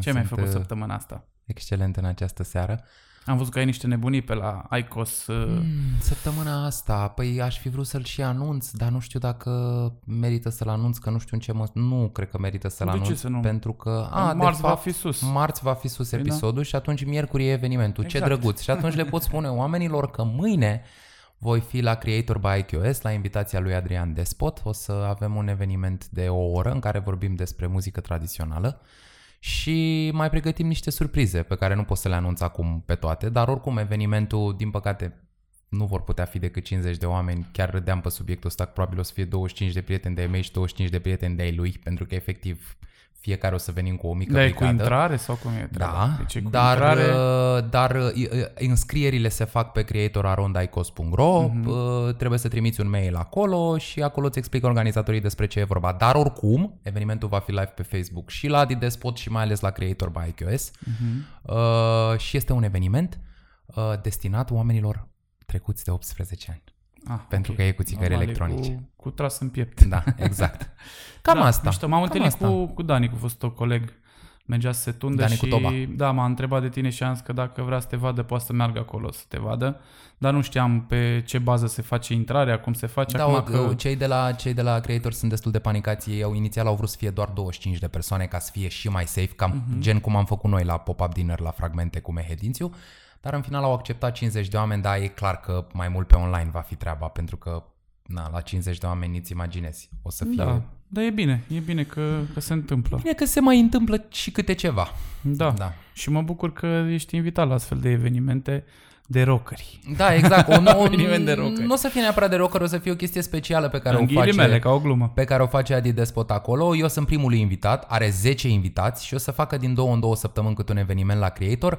Ce mi-ai Sunt, făcut uh, săptămâna asta? Excelent în această seară. Am văzut că ai niște nebunii pe la ICOS. uh, Mm, săptămâna asta, păi aș fi vrut să-l și anunț, dar nu știu dacă merită să-l anunț, că nu știu în ce mă... Nu cred că merită să-l De ce anunț, să nu? pentru că... Marți de va fapt, fi sus. Marți va fi sus Păi da. episodul și atunci miercuri e evenimentul. Ce Exact. drăguț! Și atunci le pot spune oamenilor că mâine voi fi la Creator by IQS, la invitația lui Adrian Despot. O să avem un eveniment de o oră în care vorbim despre muzică tradițională și mai pregătim niște surprize pe care nu pot să le anunț acum pe toate, dar oricum evenimentul, din păcate, nu vor putea fi decât 50 de oameni. Chiar râdeam pe subiectul ăsta, că probabil o să fie 25 de prieteni de-ai mei și 25 de prieteni de-ai lui, pentru că efectiv fiecare o să venim cu o mică Da, e cu brigada. intrare sau cum e treaba? Da, Deci e cu dar, intrare... uh, dar uh, uh, înscrierile se fac pe creatorarondaicos.ro, Mhm. uh, trebuie să trimiți un mail acolo și acolo îți explică organizatorii despre ce e vorba. Dar oricum, evenimentul va fi live pe Facebook și la Adi Despot și mai ales la Creator by IQS Mhm. uh, și este un eveniment uh, destinat oamenilor trecuți de 18 ani. Ah, pentru ok. că e cu țigări Normal, e electronice. Cu, cu tras în piept. Da, exact. Cam da, asta. Mișto. M-am Cam întâlnit asta. cu, cu Dani, cu fostul coleg. Mergea să se tundă Dani și cu toba. da, m-a întrebat de tine și am zis că dacă vrea să te vadă, poate să meargă acolo să te vadă. Dar nu știam pe ce bază se face intrarea, cum se face. Da, Acum o- că... cei, de la, cei de la Creator sunt destul de panicați. Ei au inițial au vrut să fie doar 25 de persoane ca să fie și mai safe, cam Mhm. uh-huh. gen cum am făcut noi la pop-up dinner la fragmente cu Mehedințiu. Dar în final au acceptat 50 de oameni, dar e clar că mai mult pe online va fi treaba, pentru că na, la 50 de oameni îți imaginezi. O să fie... Da, dar e bine, e bine că, că se întâmplă. Bine că se mai întâmplă și câte ceva. Da. Da. Și mă bucur că ești invitat la astfel de evenimente de rockeri. Da, exact. O, nu, Eveniment de rocker. nu o să fie neapărat de rocker, o să fie o chestie specială pe care În o face... ghilimele, ca o glumă. pe care o face Adi Despot acolo. Eu sunt primul invitat, are 10 invitați și o să facă din două în două săptămâni câte un eveniment la Creator.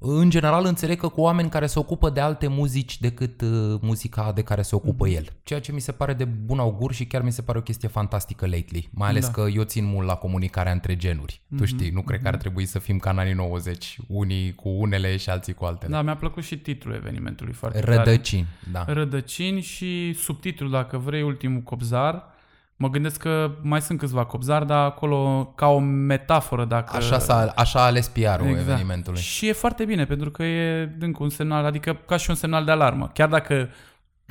În general înțeleg că cu oameni care se ocupă de alte muzici decât uh, muzica de care se ocupă Mhm. el. Ceea ce mi se pare de bun augur și chiar mi se pare o chestie fantastică lately. Mai ales Da. că eu țin mult la comunicarea între genuri. Tu știi, nu cred că ar trebui să fim ca în anii 90, unii cu unele și alții cu altele. Da, mi-a plăcut și titlul evenimentului foarte tare. Rădăcini, da. Rădăcini și subtitlul, dacă vrei, ultimul copzar. Mă gândesc că mai sunt câțiva copzari, dar acolo ca o metaforă, dacă... Așa, s-a, așa a ales PR-ul Exact. evenimentului. Și e foarte bine, pentru că e încă un semnal, adică ca și un semnal de alarmă. Chiar dacă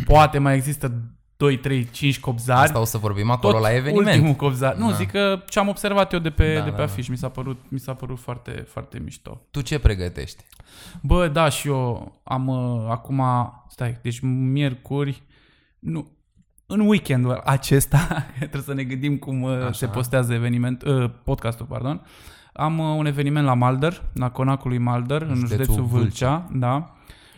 poate mai există 2, 3, 5 copzari, Asta o să vorbim acolo tot la eveniment. ultimul copzar. Nu, Da. zic că ce am observat eu de pe, Da, de pe da, da. afiș, mi s-a părut, mi s-a părut foarte, foarte mișto. Tu ce pregătești? Bă, da, și eu am uh, acum, stai, deci miercuri, nu, în weekendul acesta, trebuie să ne gândim cum uh, Așa. se postează eveniment, uh, podcastul, pardon, am uh, un eveniment la Malder, la conacul lui Malder, în Județul județul Vâlcea. Vâlcea, da,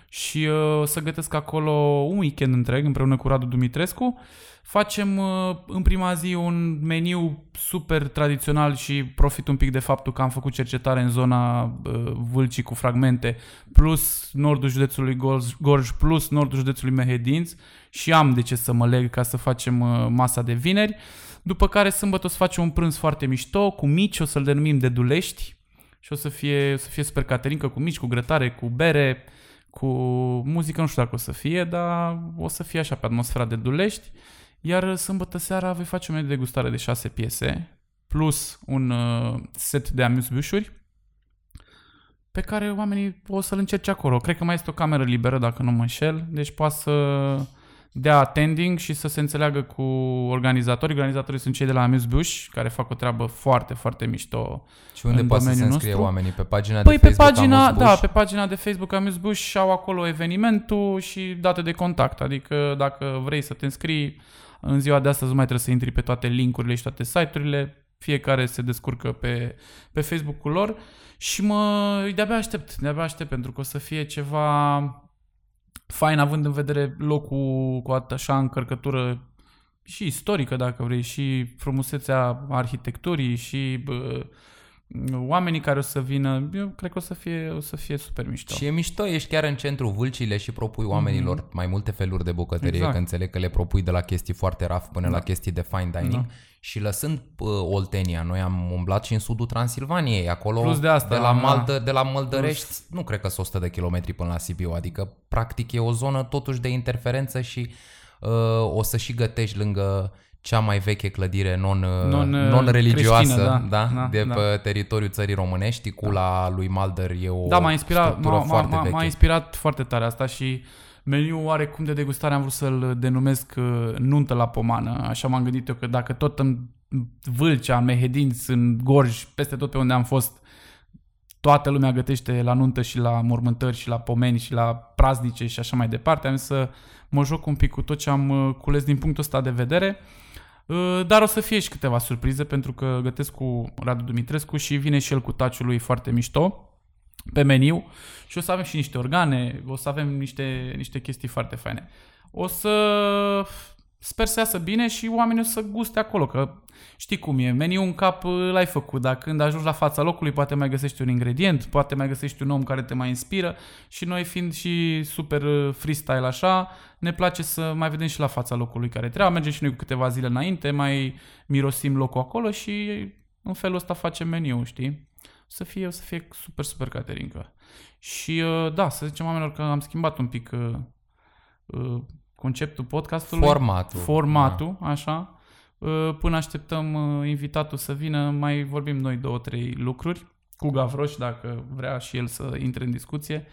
și uh, o să gătesc acolo un weekend întreg împreună cu Radu Dumitrescu. Facem uh, în prima zi un meniu super tradițional și profit un pic de faptul că am făcut cercetare în zona uh, Vâlcii cu fragmente, plus nordul județului Gorj, Gorj plus nordul județului Mehedinți și am de ce să mă leg ca să facem uh, masa de vineri. După care sâmbătă o să facem un prânz foarte mișto, cu mici, o să-l denumim de Dulești și o să fie, o să fie super caterincă, cu mici, cu grătare, cu bere, cu muzică, nu știu dacă o să fie, dar o să fie așa pe atmosfera de Dulești. Iar sâmbătă seara voi face o meniu de degustare de șase piese, plus un uh, set de amuse-bouche pe care oamenii o să-l încerce acolo. Cred că mai este o cameră liberă, dacă nu mă înșel, deci poate să dea attending și să se înțeleagă cu organizatorii. Organizatorii sunt cei de la Amuse Bush, care fac o treabă foarte, foarte mișto Și unde în poate să se domeniul înscrie nostru. oamenii? Pe pagina Păi de pe Facebook pagina, Amos da, Bush? pe pagina de Facebook Amuse Bush și au acolo evenimentul și date de contact. Adică dacă vrei să te înscrii, în ziua de astăzi nu mai trebuie să intri pe toate linkurile și toate site-urile. Fiecare se descurcă pe, pe Facebook-ul lor și mă, de-abia aștept, de-abia aștept pentru că o să fie ceva fain având în vedere locul cu așa încărcătură și istorică, dacă vrei, și frumusețea arhitecturii și bă, oamenii care o să vină, eu cred că o să fie, o să fie super mișto. Și e mișto, ești chiar în centrul Vâlcile și propui oamenilor mai multe feluri de bucătărie, Mhm. Exact. că înțeleg că le propui de la chestii foarte raf până Da. la chestii de fine dining. Da. Și lăsând uh, Oltenia, noi am umblat și în sudul Transilvaniei, acolo Plus de asta, de la, da. Maldă, de la Măldărești, nu cred că sunt 100 de kilometri până la Sibiu, adică practic e o zonă totuși de interferență și uh, o să și gătești lângă cea mai veche clădire non, Non, uh, non-religioasă creștină, da, da, da, de da. pe teritoriul țării românești. Cula lui Mulder e o Da, m-a inspirat, structură m-a, m-a, foarte m-a, veche. m-a inspirat foarte tare asta și meniul oarecum de degustare am vrut să-l denumesc uh, nuntă la pomană. Așa m-am gândit eu că dacă tot în Vâlcea, în Mehedinți, în Gorj, peste tot pe unde am fost, toată lumea gătește la nuntă și la mormântări și la pomeni și la praznice și așa mai departe. Am zis să mă joc un pic cu tot ce am uh, cules din punctul ăsta de vedere. Uh, Dar o să fie și câteva surprize pentru că gătesc cu Radu Dumitrescu și vine și el cu taciul lui foarte mișto pe meniu și o să avem și niște organe, o să avem niște, niște chestii foarte faine. O să sper să iasă bine și oamenii o să guste acolo, că știi cum e, meniul în cap uh, l-ai făcut, dar când ajungi la fața locului poate mai găsești un ingredient, poate mai găsești un om care te mai inspiră și noi fiind și super uh, freestyle așa, ne place să mai vedem și la fața locului care trebuie, mergem și noi cu câteva zile înainte, mai mirosim locul acolo și în felul ăsta facem meniu, știi? să fie, o să fie super, super caterincă. Și uh, da, să zicem oamenilor că am schimbat un pic uh, uh, conceptul podcastului. Formatul. Formatul, da. așa. Uh, până așteptăm uh, invitatul să vină, mai vorbim noi două, trei lucruri cu Gavroș, dacă vrea și el să intre în discuție.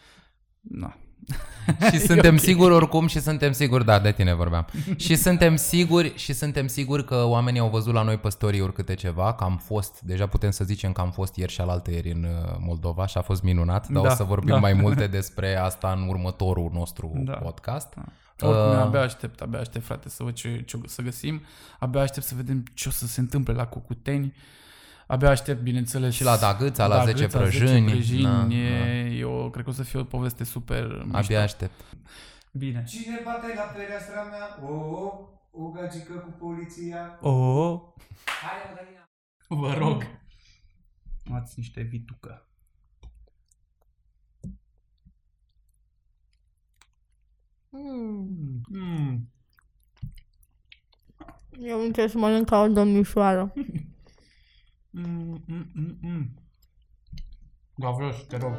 Na. Și E suntem ok. siguri oricum și suntem siguri, da, de tine vorbeam. și suntem siguri și suntem siguri că oamenii au văzut la noi pe story câte ceva, că am fost, deja putem să zicem că am fost ieri și alaltă ieri în uh, Moldova și a fost minunat, dar Da, o să vorbim da. mai multe despre asta în următorul nostru Da. podcast. Oricum, eu Uh, abia aștept, abia aștept, frate, să văd ce, ce o să găsim. Abia aștept să vedem ce o să se întâmple la Cucuteni. Abia aștept, bineînțeles... Și la Dagâța, la 10 prăjini. 10 prăjini. Da, e, eu cred că o să fie o poveste super mișto. Abia aștept. Bine. Cine bate la fereastra mea? O, o, o gagică cu poliția. Oh, Hai, Mădălina! vă rog. Luați niște vitucă. Mm. Mm. Eu încerc să mănânc ca o domnișoară. Mm, mm, mm, mm. Gavroș, te rog.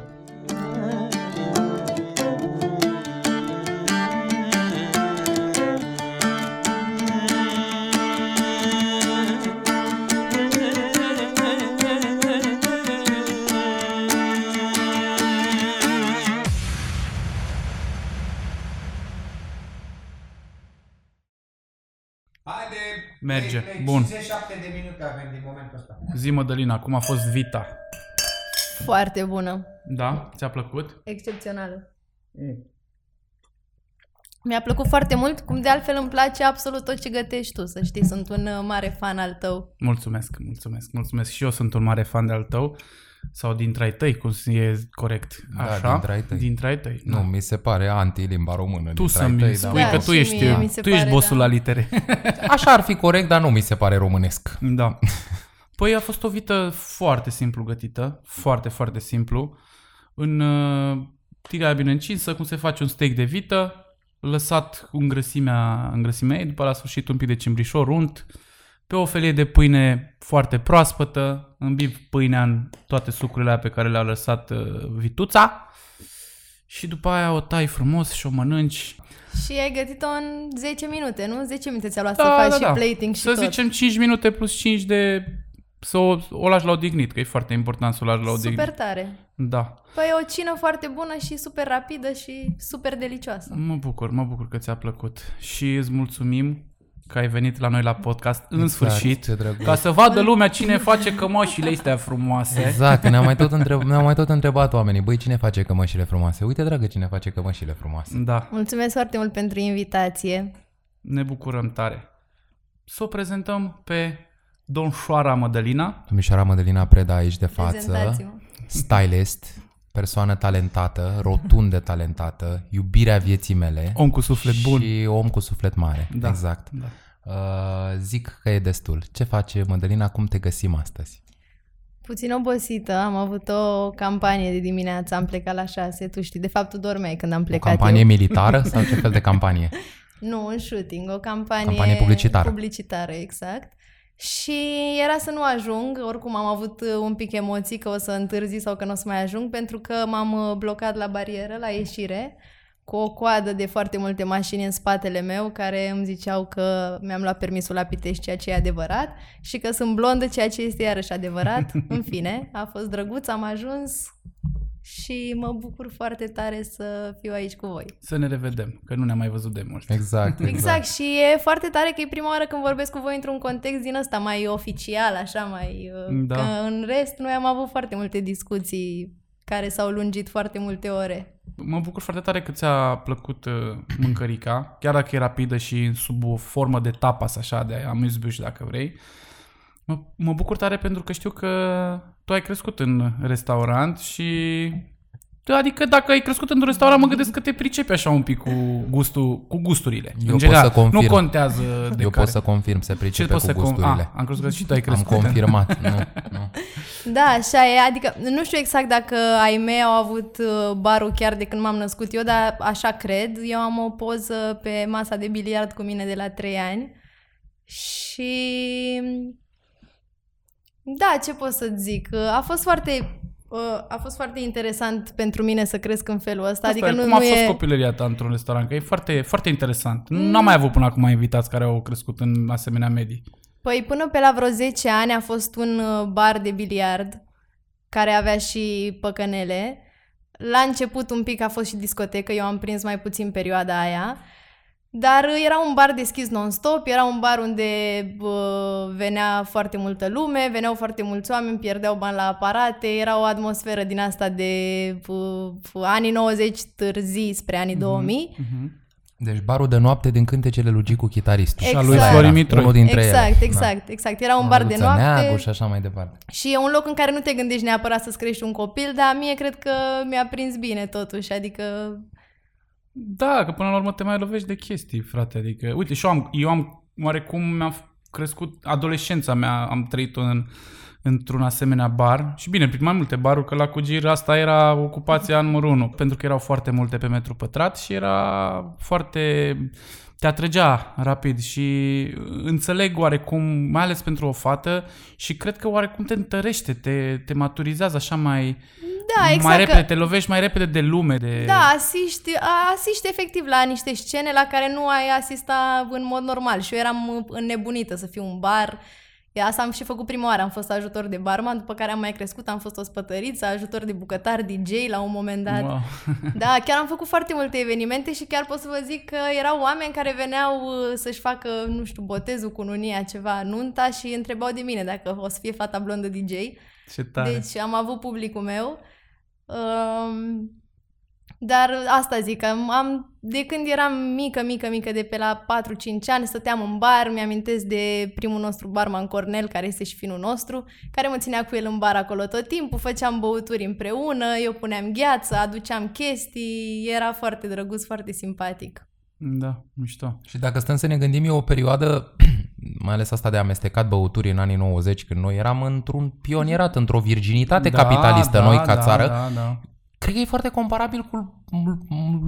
Merge. Play, play. Bun. 57 de minute avem din momentul ăsta. Zi, Mădălina, cum a fost Vita? Foarte bună. Da? Ți-a plăcut? Excepțională. Mi-a plăcut foarte mult, cum de altfel îmi place absolut tot ce gătești tu, să știi, sunt un uh, mare fan al tău. Mulțumesc, mulțumesc, mulțumesc. Și eu sunt un mare fan de al tău. Sau dintre ai tăi, cum e corect. Da, Așa? dintre ai tăi. Dintre ai tăi. Nu, da. mi se pare anti-limba română. Tu dintre ai să-mi tăi, spui Da, că tu și ești, mie mi se tu ești pare, bossul da. la litere. Așa ar fi corect, dar nu mi se pare românesc. da. Păi a fost o vită foarte simplu gătită, foarte, foarte simplu. În uh, tigaia bine încinsă, cum se face un steak de vită, lăsat cu îngrăsimea, îngrăsimea ei, după la sfârșit un pic de cimbrișor unt, pe o felie de pâine foarte proaspătă, îmbib pâinea în toate sucurile alea pe care le-a lăsat uh, vituța și după aia o tai frumos și o mănânci. Și ai gătit-o în 10 minute, nu? 10 minute ți-a luat să faci și plating și Da, Să tot. zicem 5 minute plus 5 de... Să o, o lași la odihnit, că e foarte important să o lași la odihnit. Super tare. Da. Păi e o cină foarte bună și super rapidă și super delicioasă. Mă bucur, mă bucur că ți-a plăcut. Și îți mulțumim că ai venit la noi la podcast în Exact, sfârșit. ce drăguț. Ca să vadă lumea cine face cămășile astea frumoase. Exact, că ne-au mai, tot întreb, ne-au mai tot întrebat oamenii, băi, cine face cămășile frumoase? Uite, dragă, cine face cămășile frumoase. Da, Mulțumesc foarte mult pentru invitație. ne bucurăm tare. Să o prezentăm pe Domnșoara Mădălina. Domnișoara Mădălina Preda aici de față, Prezentați-mă. stylist, persoană talentată, rotund de talentată, iubirea vieții mele Om cu suflet bun. și om cu suflet mare. Da. Exact. Da. Uh, zic că e destul. Ce face Mădălina? Cum te găsim astăzi? Puțin obosită, am avut o campanie de dimineață, am plecat la 6, tu știi, de fapt tu dormeai când am O plecat campanie eu. militară sau ce fel de campanie? Nu, un shooting, o campanie, Campanie publicitară. publicitară, exact. Și era să nu ajung, oricum am avut uh, un pic emoții că o să întârzi sau că nu o să mai ajung, pentru că m-am uh, blocat la barieră, la ieșire, cu o coadă de foarte multe mașini în spatele meu care îmi ziceau că mi-am luat permisul la Pitești, ceea ce e adevărat, și că sunt blondă, ceea ce este iarăși adevărat. în fine, a fost drăguț, am ajuns și mă bucur foarte tare să fiu aici cu voi. Să ne revedem, că nu ne-am mai văzut de mult. Exact, exact. Exact, și e foarte tare că e prima oară când vorbesc cu voi într-un context din ăsta mai oficial, așa, mai... uh, Da. Că în rest, noi am avut foarte multe discuții care s-au lungit foarte multe ore. Mă bucur foarte tare că ți-a plăcut uh, mâncărica, chiar dacă e rapidă și sub o formă de tapas, așa, de amuse dacă vrei. Mă, mă bucur tare pentru că știu că tu ai crescut în restaurant și... Adică dacă ai crescut într-un restaurant, mă gândesc că te pricepi așa un pic cu, gustul, cu gusturile. Eu în pot să confirm. Nu contează de Eu care. pot să confirm, se Ce pricepe poți cu să con- gusturile. Ah, am crezut că și tu ai Am crescut. în- confirmat. nu, nu. Da, așa e, adică nu știu exact dacă ai mei au avut uh, barul chiar de când m-am născut eu, dar așa cred. Eu am o poză pe masa de biliard cu mine de la 3 ani și da, ce pot să zic? Uh, A fost foarte uh, a fost foarte interesant pentru mine să cresc în felul ăsta, Asta adică e, nu, cum a nu fost e... copilăria ta într-un restaurant? Că e foarte, foarte interesant. Mm. N-am mai avut până acum invitați care au crescut în asemenea medii. Păi până pe la vreo 10 ani a fost un uh, bar de biliard care avea și păcănele. La început un pic a fost și discotecă, eu am prins mai puțin perioada aia. Dar uh, era un bar deschis non-stop, era un bar unde uh, venea foarte multă lume, veneau foarte mulți oameni, pierdeau bani la aparate, era o atmosferă din asta de uh, anii 90 târzii spre anii 2000. Mm-hmm. Deci barul de noapte din cântecele lui Gicu chitaristul. Și a lui Ăla era, Florin Mitroi. Unul dintre Exact, ele. exact, exact. Era un Da. bar de Măruță noapte. Neagu și așa mai departe. Și e un loc în care nu te gândești neapărat să-ți crești un copil, dar mie cred că mi-a prins bine totuși, adică... Da, că până la urmă te mai lovești de chestii, frate. Adică, uite, și eu am, eu am oarecum mi-am crescut adolescența mea, am trăit-o în, într-un asemenea bar. Și bine, prin mai multe baruri, că la Cugir asta era ocupația numărul unu, pentru că erau foarte multe pe metru pătrat și era foarte... te atrăgea rapid și înțeleg oarecum, mai ales pentru o fată și cred că oarecum te întărește, te, te maturizează așa mai, Da, exact. mai că- repede, te lovești mai repede de lume. De... Da, asiști, a- asiști efectiv la niște scene la care nu ai asista în mod normal. Și eu eram uh, înnebunită să fiu un bar. E, Asta am și făcut prima oară, am fost ajutor de barman, după care am mai crescut, am fost o spătăriță, ajutor de bucătar, DJ la un moment dat. Wow. Da, chiar am făcut foarte multe evenimente și chiar pot să vă zic că erau oameni care veneau uh, să-și facă, nu știu, botezul, cununia, ceva, nunta și întrebau de mine dacă o să fie fata blondă DJ. Ce tare. Deci am avut publicul meu. Um, dar asta zic, am, am, de când eram mică, mică, mică, de pe la 4-5 ani, stăteam în bar, mi-amintesc de primul nostru barman Cornel, care este și finul nostru, care mă ținea cu el în bar acolo tot timpul, făceam băuturi împreună, eu puneam gheață, aduceam chestii, era foarte drăguț, foarte simpatic. Da, mișto. Și dacă stăm să ne gândim, e o perioadă, mai ales asta de amestecat băuturi în anii 90, când noi eram într-un pionierat, într-o virginitate capitalistă, noi ca da, țară. Da, da. Cred că e foarte comparabil cu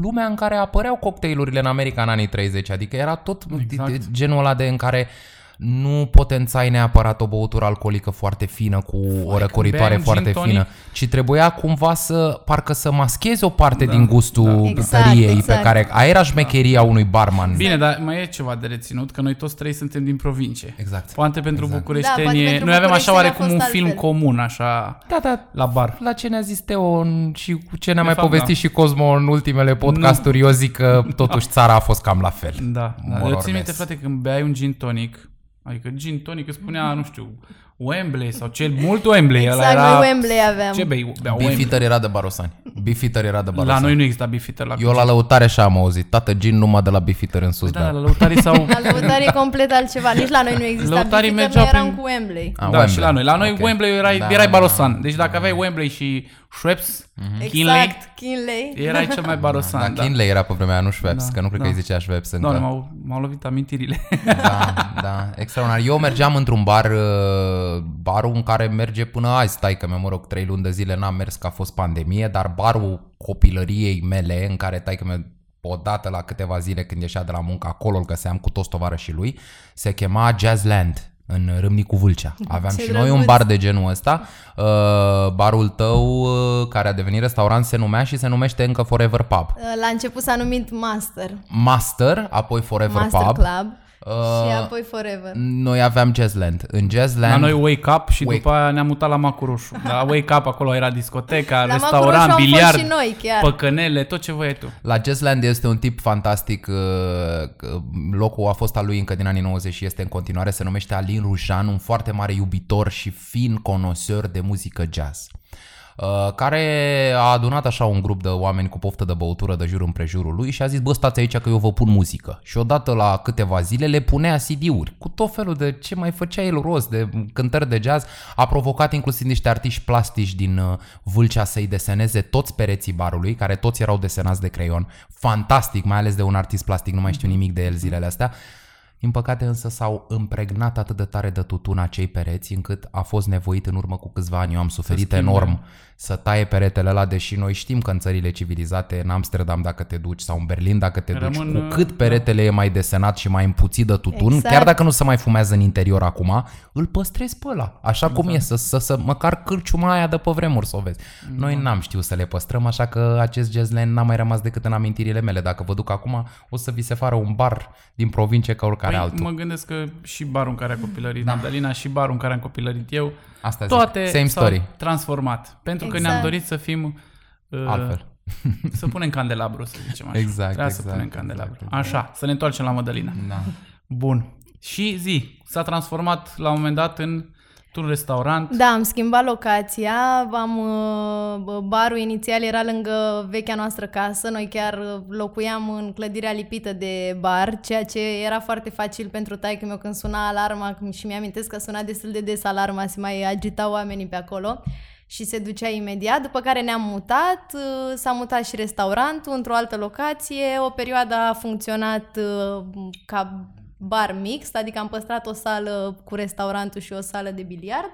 lumea în care apăreau cocktailurile în America în anii 30, adică era tot Exact. exact. genul ăla de în care nu potențai neapărat o băutură alcoolică foarte fină cu o răcoritoare beai un foarte gin tonic. fină, ci trebuia cumva să parcă să maschezi o parte Da, din gustul da. da. Exact, tăriei exact. pe care aia era șmecheria unui barman. Bine, dar mai e ceva de reținut, că noi toți trei suntem din provincie. Exact. Poate pentru Exact. bucureșteni, Da, poate e- pentru noi avem așa bucureșteni a oarecum un fost film altfel. comun, așa, Da, da, la bar. la ce ne-a zis Teo în- și cu ce ne-a De mai fapt, povestit da. și Cosmo în ultimele podcasturi, eu zic că totuși țara a fost cam la fel. Da, da. More Eu or țin minte, less. frate, când beai un gin tonic, adică gin tonic îți spunea, nu știu, Wembley sau cel mult Wembley. ăla Exact, era... noi Wembley aveam. Ce bei? Bea Beef Wembley. eater era de Barosani. Beef eater era de Barosani. La noi nu exista beefeater la Eu la lăutare așa am auzit. Tată, gin numai de la Beef eater în sus. Da, Da, la lăutarii sau... La lăutare e complet altceva. Nici la noi nu exista Lăutarii Beefeater, mergeau noi eram prin- cu Wembley. A, da, Wembley. și la noi. La noi Ok. Wembley erai, Da, erai da, barosan. Deci dacă aveai Wembley și Schweppes, Kinley, Exact, Kinley. erai cel mai barosan. Da, Kinley era pe vremea aia, nu Schweppes, Da, că nu cred da. că îi zicea Schweppes încă. Doamne, m-au, m-au lovit amintirile. Da, da, extraordinar. Eu mergeam într-un bar, uh, barul în care merge până azi, stai că mă rog, trei luni de zile n-am mers că a fost pandemie, dar barul copilăriei mele, în care tai că o dată la câteva zile când ieșea de la muncă, acolo îl găseam cu toți tovarășii lui, se chema Jazzland. În Râmnicu Vâlcea. Aveam Ce și noi un drăguț. bar de genul ăsta. Uh, barul tău, uh, care a devenit restaurant, se numea și se numește încă Forever Pub. La început s-a numit Master, Master, apoi Forever Master Pub. Club Uh, și apoi Forever. Noi aveam Jazzland. În Jazzland... La noi Wake Up și Wake- după aia ne-am mutat la Macuroșu. La Wake Up acolo era discoteca, La restaurant, Macuroșu am fost biliard, și noi, chiar. păcănele, tot ce voiai tu. La Jazzland este un tip fantastic, uh, uh, locul a fost al lui încă din anii 90 și este în continuare, se numește Alin Rujan, un foarte mare iubitor și fin conoseur de muzică jazz uh, care a adunat așa un grup de oameni cu poftă de băutură de jur împrejurul lui și a zis, bă, stați aici că eu vă pun muzică. Și odată la câteva zile le punea CD-uri cu tot felul de ce mai făcea el rost, de cântări de jazz. A provocat inclusiv niște artiști plastici din uh, Vâlcea să-i deseneze toți pereții barului, care toți erau desenați de creion. Fantastic, mai ales de un artist plastic, nu mai știu nimic de el zilele astea. Din păcate însă s-au împregnat atât de tare de tutun acei pereți încât a fost nevoit în urmă cu câțiva ani, eu am suferit schimbe. enorm să taie peretele ăla, deși noi știm că în țările civilizate, în Amsterdam dacă te duci sau în Berlin dacă te duci, Rămân, cu cât peretele e mai desenat și mai împuțit de tutun, Exact. chiar dacă nu se mai fumează în interior acum, îl păstrezi pe ăla, așa cum e, să, să, să măcar cârciuma aia de pe vremuri să o vezi. Noi n-am știut să le păstrăm, așa că acest jazzland n-a mai rămas decât în amintirile mele. Dacă vă duc acum, o să vi se fară un bar din provincie ca oricare Păi, altul. mă gândesc că și barul în care a copilărit da. Madalina și barul în care am copilărit eu, Asta zic. toate Same s-au story. transformat. Pentru că Exact. ne-am dorit să fim... Uh, Altfel. Să punem candelabru, să zicem așa. Exact, Trebuia să exact, punem candelabru. exact, Așa, să ne întoarcem la Madalina. Da. Bun. Și zi, s-a transformat la un moment dat în un restaurant. Da, am schimbat locația. Am, uh, barul inițial era lângă vechea noastră casă. Noi chiar uh, locuiam în clădirea lipită de bar, ceea ce era foarte facil pentru taică meu când suna alarma și mi-amintesc că suna destul de des alarma, se mai agitau oamenii pe acolo și se ducea imediat, după care ne-am mutat, uh, s-a mutat și restaurantul într-o altă locație, o perioadă a funcționat uh, ca bar mixt, adică am păstrat o sală cu restaurantul și o sală de biliard.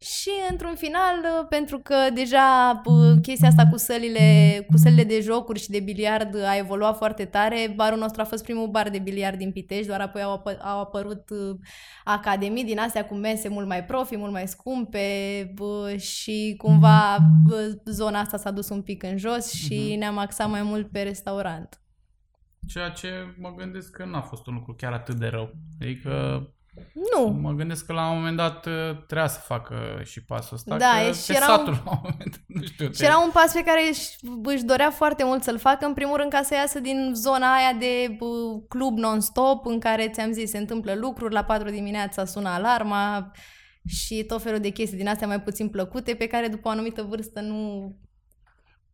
Și într-un final, uh, pentru că deja uh, chestia asta cu sălile, cu sălile de jocuri și de biliard a evoluat foarte tare, barul nostru a fost primul bar de biliard din Pitești, doar apoi au, apă- au apărut uh, academii din astea cu mese mult mai profi, mult mai scumpe bă, și cumva bă, zona asta s-a dus un pic în jos și ne-am axat mai mult pe restaurant. Ceea ce mă gândesc că n-a fost un lucru chiar atât de rău. Adică Nu, mă gândesc că la un moment dat uh, trebuia să facă și pasul ăsta. Da, că e și pe era satul un- la un moment dat, nu știu. Și era un pas pe care își, își dorea foarte mult să-l facă, în primul rând ca să iasă din zona aia de bă, club non-stop, în care, ți-am zis, se întâmplă lucruri, la 4 dimineața sună alarma și tot felul de chestii din astea mai puțin plăcute, pe care după o anumită vârstă nu...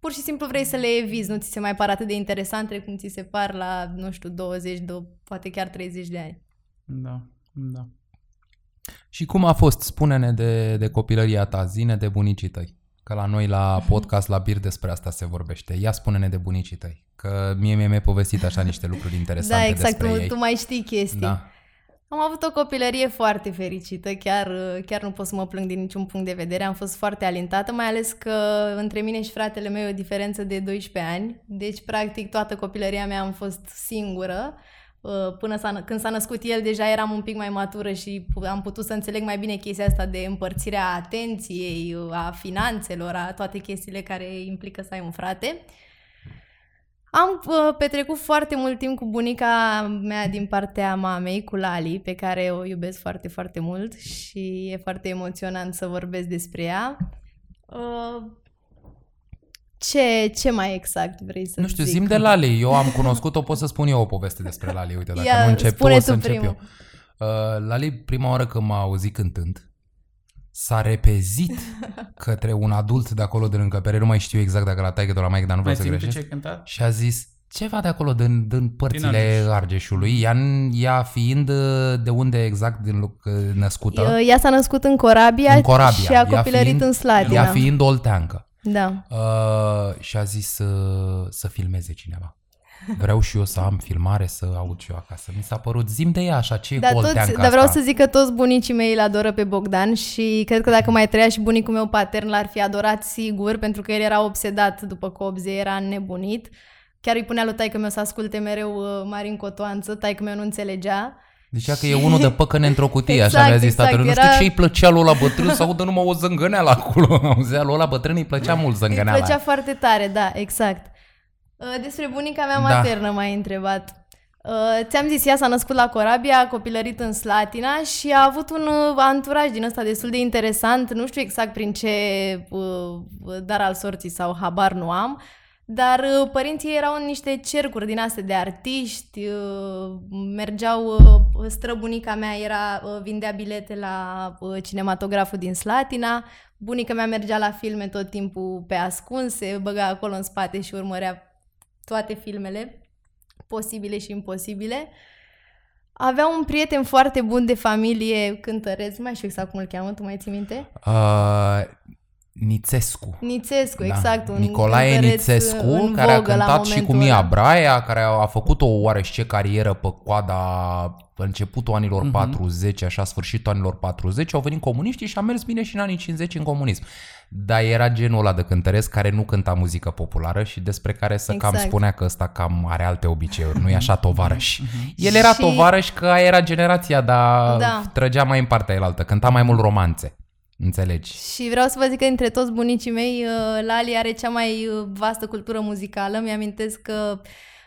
Pur și simplu vrei să le eviți, nu ți se mai par atât de interesante cum ți se par la, nu știu, 20, do- poate chiar 30 de ani. Da, da. Și cum a fost? Spune-ne de, de copilăria ta, zine de bunicii tăi. Că la noi la podcast, la bir, despre asta se vorbește. Ia spune-ne de bunicii tăi. Că mie mi-ai povestit așa niște lucruri interesante Da, exact, despre tu, ei. tu mai știi chestii. Da. Am avut o copilărie foarte fericită, chiar, chiar nu pot să mă plâng din niciun punct de vedere, am fost foarte alintată, mai ales că între mine și fratele meu e o diferență de 12 ani, deci practic toată copilăria mea am fost singură. Uh, Până s-a, când s-a născut el, deja eram un pic mai matură și pu- am putut să înțeleg mai bine chestia asta de împărțirea atenției, uh, a finanțelor, a toate chestiile care implică să ai un frate. Am uh, petrecut foarte mult timp cu bunica mea din partea mamei, cu Lali, pe care o iubesc foarte, foarte mult și e foarte emoționant să vorbesc despre ea. Uh, ce, ce mai exact vrei să Nu știu, zic? zim de Lali. Eu am cunoscut-o, pot să spun eu o poveste despre Lali. Uite, dacă Ia, nu încep tu, spune o să tu încep primul. eu. Uh, Lali, prima oară când m-a auzit cântând, s-a repezit către un adult de acolo de lângă pere, nu mai știu exact dacă la taică de la maică, dar nu vreau Mai să ții minte greșesc. ce ai cântat? Și a zis, ceva de acolo, din, din părțile Argeș. Argeșului, ea, ea fiind uh, de unde exact din loc uh, născută, Uh, Ea s-a născut în Corabia, În Corabia. și a Ea copilărit fiind- în Slatina. ea fiind olteancă. Da. Uh, și a zis să, să filmeze cineva. Vreau și eu să am filmare, să aud și eu acasă. Mi s-a părut, zim de ea așa, ce e Dar, toți, olteancă dar vreau asta? să zic că toți bunicii mei îl adoră pe Bogdan și cred că dacă mai trăia și bunicul meu patern l-ar fi adorat sigur, pentru că el era obsedat după copze, era nebunit. Chiar îi punea lui taică meu să asculte mereu uh, Marin Cotoanță, taică meu nu înțelegea Zicea că e unul de păcăne într-o cutie, Exact, așa mi-a zis exact, tatăl. Nu era- știu ce îi plăcea lui la bătrân să audă numai o zângăneală acolo. Auzea lui la bătrân îi plăcea mult Îi zângăneala. plăcea foarte tare, da, exact. Uh, Despre bunica mea Da. maternă m-ai întrebat. Uh, Ți-am zis, ea s-a născut la Corabia, a copilărit în Slatina și a avut un uh, anturaj din ăsta destul de interesant, nu știu exact prin ce uh, dar al sorții sau habar nu am, dar uh, părinții ei erau în niște cercuri din astea de artiști, uh, mergeau, uh, străbunica mea era, uh, vindea bilete la uh, cinematograful din Slatina, bunica mea mergea la filme tot timpul pe ascuns, se băga acolo în spate și urmărea toate filmele posibile și imposibile. Avea un prieten foarte bun de familie cântăreț, nu mai știu exact cum îl cheamă, tu mai ții minte? Uh, Nițescu. Nițescu, Da. exact. Un Nicolae cântăreț Nițescu, în care a vogă la cântat și cu momentul Mia ăla. Braia, care a, a făcut o oarește carieră pe coada începutul anilor Mhm. 40, așa sfârșitul anilor 40, au venit comuniștii și a mers bine și în anii 50 în comunism. Dar era genul ăla de cântăresc care nu cânta muzică populară și despre care să cam Exact. spunea că ăsta cam are alte obiceiuri, nu e așa tovarăș. El era Și- tovarăș că aia era generația, dar Da. trăgea mai în partea elaltă, cânta mai mult romanțe. Înțelegi? Și vreau să vă zic că dintre toți bunicii mei, uh, Lali are cea mai uh, vastă cultură muzicală. Mi-amintesc că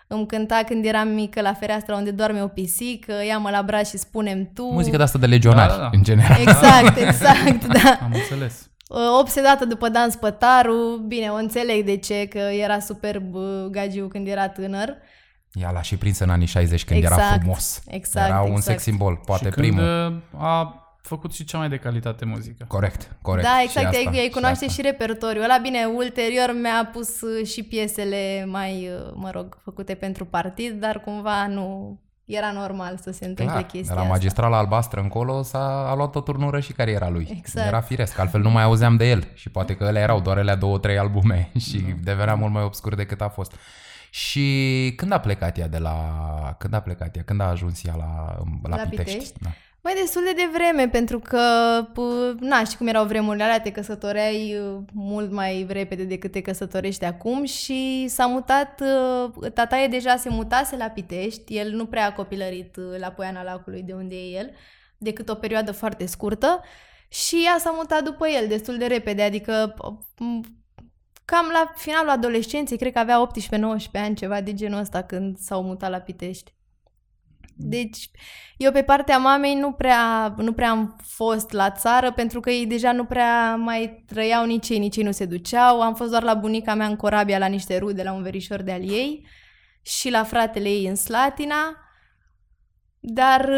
îmi cânta când eram mică la fereastra unde doarme o pisică, ia-mă la braț și spunem tu. Muzică de asta de legionari, Da, da, da. în general. Exact, exact, da. Am înțeles. Uh, Obsedată după Dan Spătaru, bine, o înțeleg de ce, că era superb uh, gagiu când era tânăr. Ea l-a și prins în anii 60 când era Exact, frumos. exact, era un exact. sex symbol, poate și când primul. uh, a făcut și cea mai de calitate muzică. Corect, corect. da, și exact, asta, ei, ei cunoaște asta. și repertoriul ăla. Bine, ulterior mi-a pus uh, și piesele mai, uh, mă rog, făcute pentru partid, dar cumva nu era normal să se întâmple Clar, de chestia la asta. magistrala albastră încolo s-a a luat o turnură și cariera lui. Exact. Era firesc, altfel nu mai auzeam de el. Și poate că ele erau doar alea două, trei albume și devenea mult mai obscur decât a fost. Și când a plecat ea de la... Când a plecat ea? Când a ajuns ea la, la, La Pitești? Pitești? Da. Mai destul de devreme, pentru că, p- na, știi cum erau vremurile alea, te căsătoreai uh, mult mai repede decât te căsătorești acum și s-a mutat, uh, tataie deja se mutase la Pitești, el nu prea a copilărit uh, la Poiana Lacului de unde e el, decât o perioadă foarte scurtă și ea s-a mutat după el destul de repede, adică m- cam la finalul adolescenței, cred că avea 18-19 ani, ceva de genul ăsta când s-au mutat la Pitești. Deci, eu pe partea mamei nu prea, nu prea am fost la țară pentru că ei deja nu prea mai trăiau nici ei, nici ei nu se duceau. Am fost doar la bunica mea în Corabia la niște rude, la un verișor de al ei și la fratele ei în Slatina. Dar,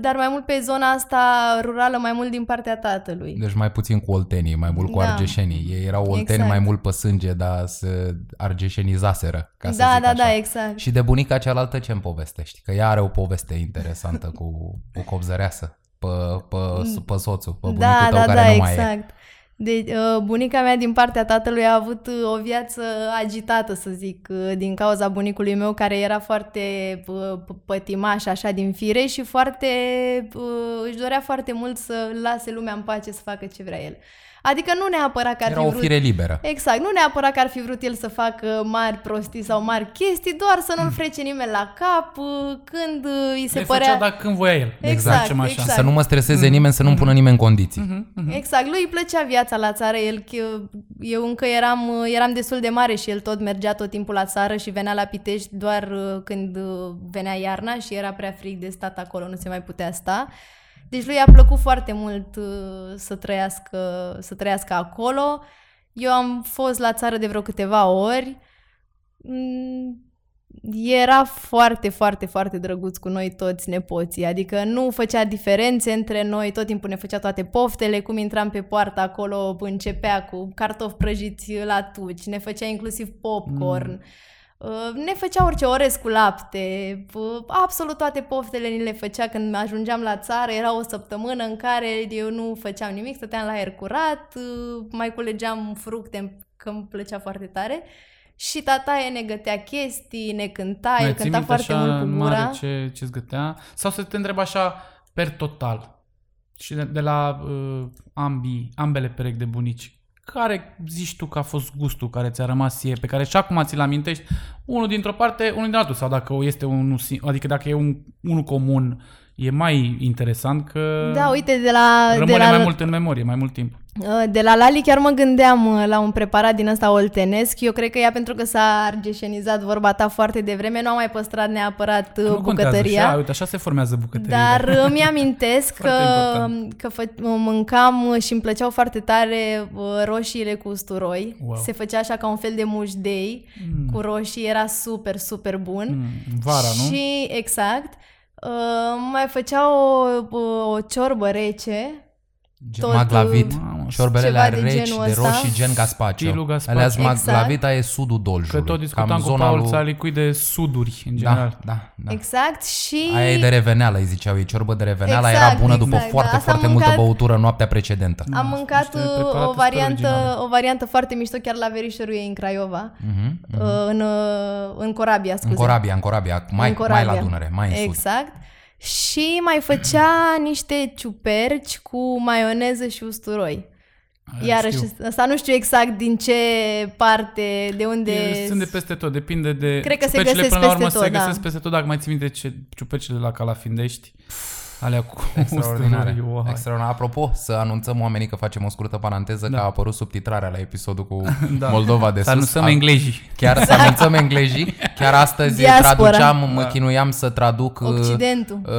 dar mai mult pe zona asta rurală, mai mult din partea tatălui. Deci mai puțin cu oltenii, mai mult cu Da. argeșenii. Ei erau olteni Exact. mai mult pe sânge, dar se argeșenizaseră, ca să da, zic da, așa. da, exact. Și de bunica cealaltă ce îmi povestești? Că ea are o poveste interesantă cu o copzăreasă pe, pe, pe soțul, pe bunicul da, tău da, care da, nu mai e. exact. Deci, uh, bunica mea din partea tatălui a avut uh, o viață agitată, să zic, uh, din cauza bunicului meu, care era foarte uh, p- pătimaș așa din fire și foarte uh, își dorea foarte mult să lase lumea în pace să facă ce vrea el. Adică nu neapărat că ar Era fi o vrut... fire liberă. Exact, nu neapărat că ar fi vrut el să facă mari prostii sau mari chestii, doar să nu-l frece nimeni la cap uh, când uh, îi se Le părea... făcea dacă când voia el. Exact, zicem așa. exact. Să nu mă streseze nimeni, să nu-mi pună nimeni condiții. Mhm, mhm. Exact, lui îi plăcea viața la țară, el, eu, eu încă eram, eram destul de mare și el tot mergea tot timpul la țară și venea la Pitești doar uh, când uh, venea iarna și era prea frig de stat acolo, nu se mai putea sta. Deci lui a plăcut foarte mult uh, să trăiască, să trăiască acolo. Eu am fost la țară de vreo câteva ori. Mm, Era foarte, foarte, foarte drăguț cu noi toți nepoții, adică nu făcea diferențe între noi, tot timpul ne făcea toate poftele, cum intram pe poartă acolo, începea cu cartofi prăjiți la tuci, ne făcea inclusiv popcorn, mm. Ne făcea orice orez cu lapte, uh, absolut toate poftele ni le făcea când ajungeam la țară, era o săptămână în care eu nu făceam nimic, stăteam la aer curat, uh, mai culegeam fructe, că îmi plăcea foarte tare. Și tataie ne gătea chestii, ne cânta, el Mai ții cânta minte foarte așa mult cu în gura. mare ce, ce-ți gătea? Sau să te întreb așa, per total, și de, de la uh, ambii, ambele perechi de bunici, care zici tu că a fost gustul care ți-a rămas ție, pe care și acum ți-l amintești, unul dintr-o parte, unul din altul, sau dacă este unul, sing- adică dacă e un, unul comun e mai interesant că Da, uite, de la, de rămâne la, mai mult în memorie, mai mult timp. Uh, De la Lali chiar mă gândeam uh, la un preparat din ăsta oltenesc. Eu cred că ea, pentru că s-a argeșenizat vorba ta foarte devreme, nu a mai păstrat neapărat uh, Nu contează, bucătăria. așa, uite, așa se formează bucătăria. Dar îmi amintesc că, Foarte important. că fă, mâncam și îmi plăceau foarte tare uh, roșiile cu usturoi. Wow. Se făcea așa ca un fel de mușdei mm. cu roșii, era super, super bun. Mm, vara, nu? Și, exact, uh, mai făcea o, o, o ciorbă rece. Gen Tot, maglavit. Mamă, Ciorbele ceva alea de reci, genul de ăsta. roșii, gen gazpacio. Stilul gazpacio. Alea Exact. maglavita e sudul Doljului. Că tot discutam Cam cu zona Paul lui- Țalicui de suduri, în Da, general. da, da. Exact și... Aia e de reveneală, îi ziceau ei, ciorbă de reveneală, Exact, era bună după exact, foarte, da. Asta foarte am multă mâncat- băutură noaptea precedentă. Am mâncat niște uh, preparate o super variantă, originale. o variantă foarte mișto chiar la verișorul ei în Craiova, Mhm. uh, în, uh, în Corabia, scuze. În Corabia, în Corabia, mai, În Corabia. mai la Dunăre, mai în sud. Exact. Și mai făcea niște ciuperci cu maioneză și usturoi. Aia Iarăși, știu. asta nu știu exact din ce parte, de unde... E, sunt de peste tot, depinde de... Cred că se ciupercile, găsesc până la urmă, peste tot, se da. găsesc peste tot, dacă mai ții minte ce ciupercile la Calafindești, alea cu Extraordinare. usturoi, wow. Extraordinar. Apropo, să anunțăm oamenii că facem o scurtă paranteză Da. că a apărut subtitrarea la episodul cu Da. Moldova de Să sus. anunțăm A- englezii. Chiar să anunțăm englezii. Chiar astăzi Diaspora. traduceam, mă chinuiam să traduc uh, Occidentul. uh,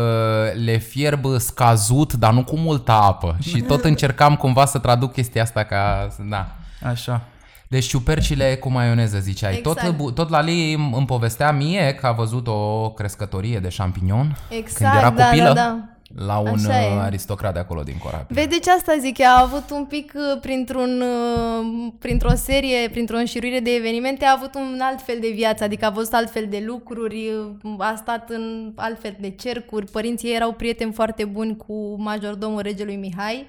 le fierb scazut, dar nu cu multă apă. Și tot încercam cumva să traduc chestia asta ca... Da. Așa. Deci ciupercile cu maioneză, ziceai. Exact. Tot, bu- tot Lali îmi îmi povestea mie că a văzut o crescătorie de șampinion Exact, când era da, copilă da, da. la un Așa e. uh, aristocrat de acolo din Corabia. Vezi, deci asta zic, a avut un pic uh, printr-un, uh, printr-o serie, printr-o înșiruire de evenimente, a avut un alt fel de viață, adică a văzut altfel de lucruri, uh, a stat în altfel de cercuri, părinții ei erau prieteni foarte buni cu majordomul regelui Mihai.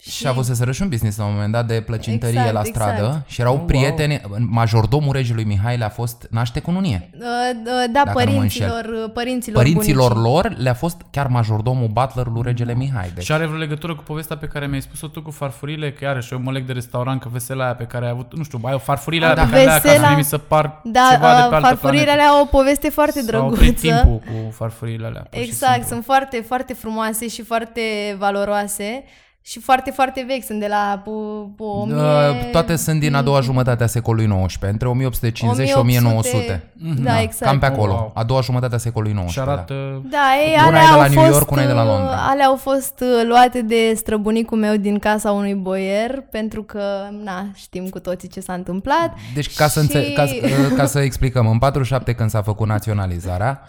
Și a avut să se răși un business la un moment dat de plăcintărie Exact, la exact. stradă și erau Oh, wow. prieteni, majordomul regelui Mihai le-a fost naște cu nunie. Uh, uh, Da, Dacă nu mă părinților, uh, părinților, Părinților bunicii. lor le-a fost chiar majordomul butler lui regele Mihai. Deci, Și are vreo legătură cu povestea pe care mi-ai spus-o tu cu farfurile, că iarăși eu mă leg de restaurant, că vesela aia pe care ai avut, nu știu, ai o farfurile Ah, aia da. pe care le ai acasă, Vesela- mie mi se par Da, ceva de pe uh, altă farfurile planetă. alea au o poveste foarte S-a oprit drăguță. timpul cu farfurile alea. pur și Exact, simplu. sunt foarte, foarte frumoase și foarte valoroase și foarte, foarte vechi. Sunt de la pu- pu- o mie... uh, toate sunt din a doua jumătate a secolului XIX, între 1850 și 1900. Da, exact. Cam pe acolo, Wow. a doua jumătate a secolului XIX. Și arată... Da, ei, Una alea e de la au New fost, York, una e de la uh, Londra. Alea au fost uh, luate de străbunicul meu din casa unui boier, pentru că, na, știm cu toții ce s-a întâmplat. Deci ca să, Și- înțe- ca, să- ca să explicăm, în 47 când s-a făcut naționalizarea,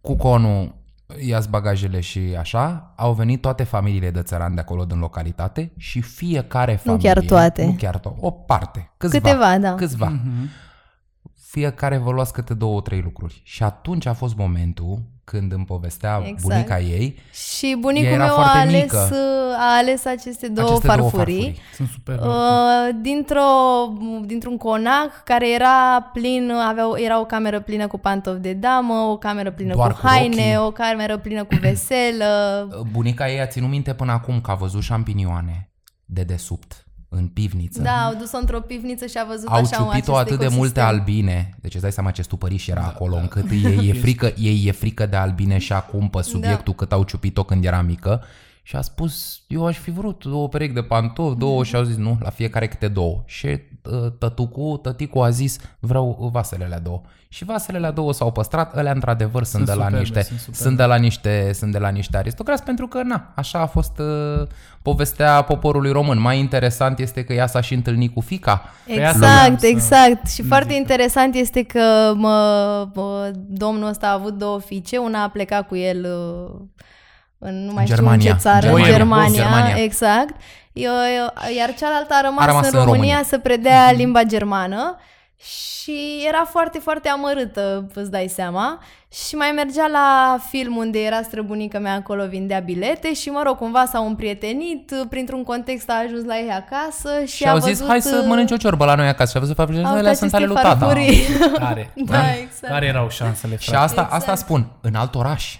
cu conul ia bagajele și așa, au venit toate familiile de țărani de acolo din localitate și fiecare familie... chiar toate. Nu chiar toate, o parte, câțiva. Câteva, da. Câțiva. Mhm. Fiecare vă luați câte două, trei lucruri. Și atunci a fost momentul când îmi povestea Exact. bunica ei Și bunicul Ea era meu a foarte ales, mică. uh, a ales aceste două aceste farfurii. două farfurii. Sunt super. Uh, dintr-o, dintr-un conac care era plin, avea, o- era o cameră plină cu pantofi de damă, o cameră plină Doar cu cu haine, rochii. o cameră plină cu veselă. Bunica ei a ținut minte până acum că a văzut șampinioane de desubt în pivniță. Da, au dus-o într-o pivniță și a văzut au așa ciupit-o acest atât de multe ecosistem. albine, deci îți dai seama ce stupăriș era acolo, încât ei e, frică, ei e frică de albine și acum pe subiectul cât au ciupit-o când era mică și a spus, eu aș fi vrut două perechi de pantofi, două și au zis nu, la fiecare câte două. Și uh, tătucu, tăticu a zis, vreau vasele alea două. Și vasele alea două s-au păstrat, alea într-adevăr sunt, Sunt de la superbe, niște, sunt superbe. sunt de la niște, sunt de la niște aristocrați pentru că na, așa a fost uh, povestea poporului român. Mai interesant este că ea s-a și întâlnit cu fica. Pe asta vreau Exact, să exact. Și foarte interesant este că mă, mă, domnul ăsta a avut două fiice, una a plecat cu el uh, în nu mai știu Germania. în ce țară, Germania. în Germania, Germania. exact. Eu, eu, iar cealaltă a rămas, A rămas în, în România, România. Mhm. să predea limba germană și era foarte, foarte amărâtă, îți dai seama. Și mai mergea la film unde era străbunica mea acolo, vindea bilete și, mă rog, cumva s-au împrietenit, printr-un context a ajuns la ei acasă și, Și a au văzut, zis, hai să uh, mănânci o ciorbă la noi acasă. Și a văzut faptul că au alea sunt ale lui tata. farfurii. Care? Da, exact. Care erau șansele, Și frate? asta, Exact. asta spun, în alt oraș.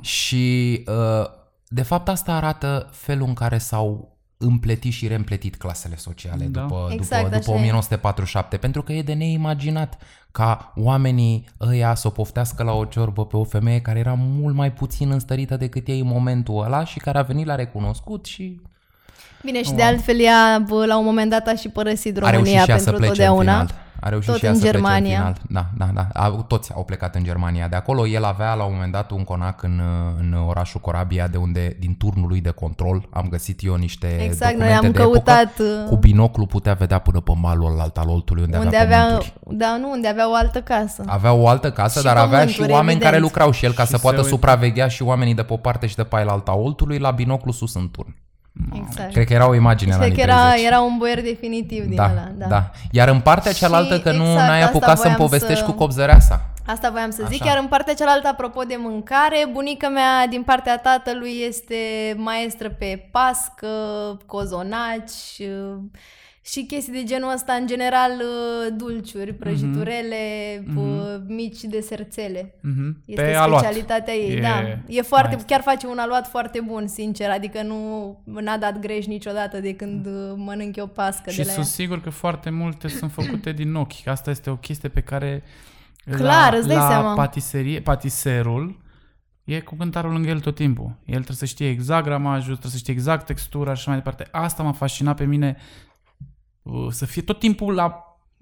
Și uh, de fapt asta arată felul în care s-au împletit și reîmpletit clasele sociale Da. după, Exact, după, după așa e. 1947, pentru că e de neimaginat ca oamenii ăia să o poftească la o ciorbă pe o femeie care era mult mai puțin înstărită decât ei în momentul ăla și care a venit la recunoscut și Bine, și de altfel ea, bă, la un moment dat a și părăsit a reușit România și ea să pentru plece în totdeauna. final. A reușit Tot și ea în să plece Germania. în final. Da, da, da. Au, toți au plecat în Germania. De acolo el avea la un moment dat un conac în, în orașul Corabia, de unde, din turnul lui de control, am găsit eu niște Exact, noi documente am de căutat, epocă. uh, Cu binoclu putea vedea până pe malul ălalt al oltului, unde, Unde avea avea, pământuri. da, nu, unde avea o altă casă. Avea o altă casă, Și dar avea și pământuri, oameni evident. care lucrau și el ca Și să se poată uită. supraveghea și oamenii de pe o parte și de pe alta oltului la binoclu sus în turn. Exact. Cred că era o imagine la Cred anii că era, 30. era un boier definitiv din da, ăla. Da. da. Iar în partea cealaltă, Și că nu exact, n-ai asta apucat să-mi voiam povestești să- cu copzăreasa. Asta voiam să zic, Așa. iar în partea cealaltă, apropo de mâncare, bunica mea din partea tatălui este maestră pe pască, cozonaci uh, și chestii de genul ăsta, în general uh, dulciuri, Mhm. prăjiturele, uh, mici deserțele. Mhm. Este Pe aluat. specialitatea ei, E da. E foarte, maestru. chiar face un aluat foarte bun, sincer, adică nu n-a dat greș niciodată de când uh, mănânc eu pască Și de la ea. sunt sigur că foarte multe sunt făcute din ochi. Asta este o chestie pe care Clar, la, îți dai la seama. patiserie, patiserul e cu cântarul lângă el tot timpul. El trebuie să știe exact gramajul, trebuie să știe exact textura și așa mai departe. Asta m-a fascinat pe mine uh, să fie tot timpul la,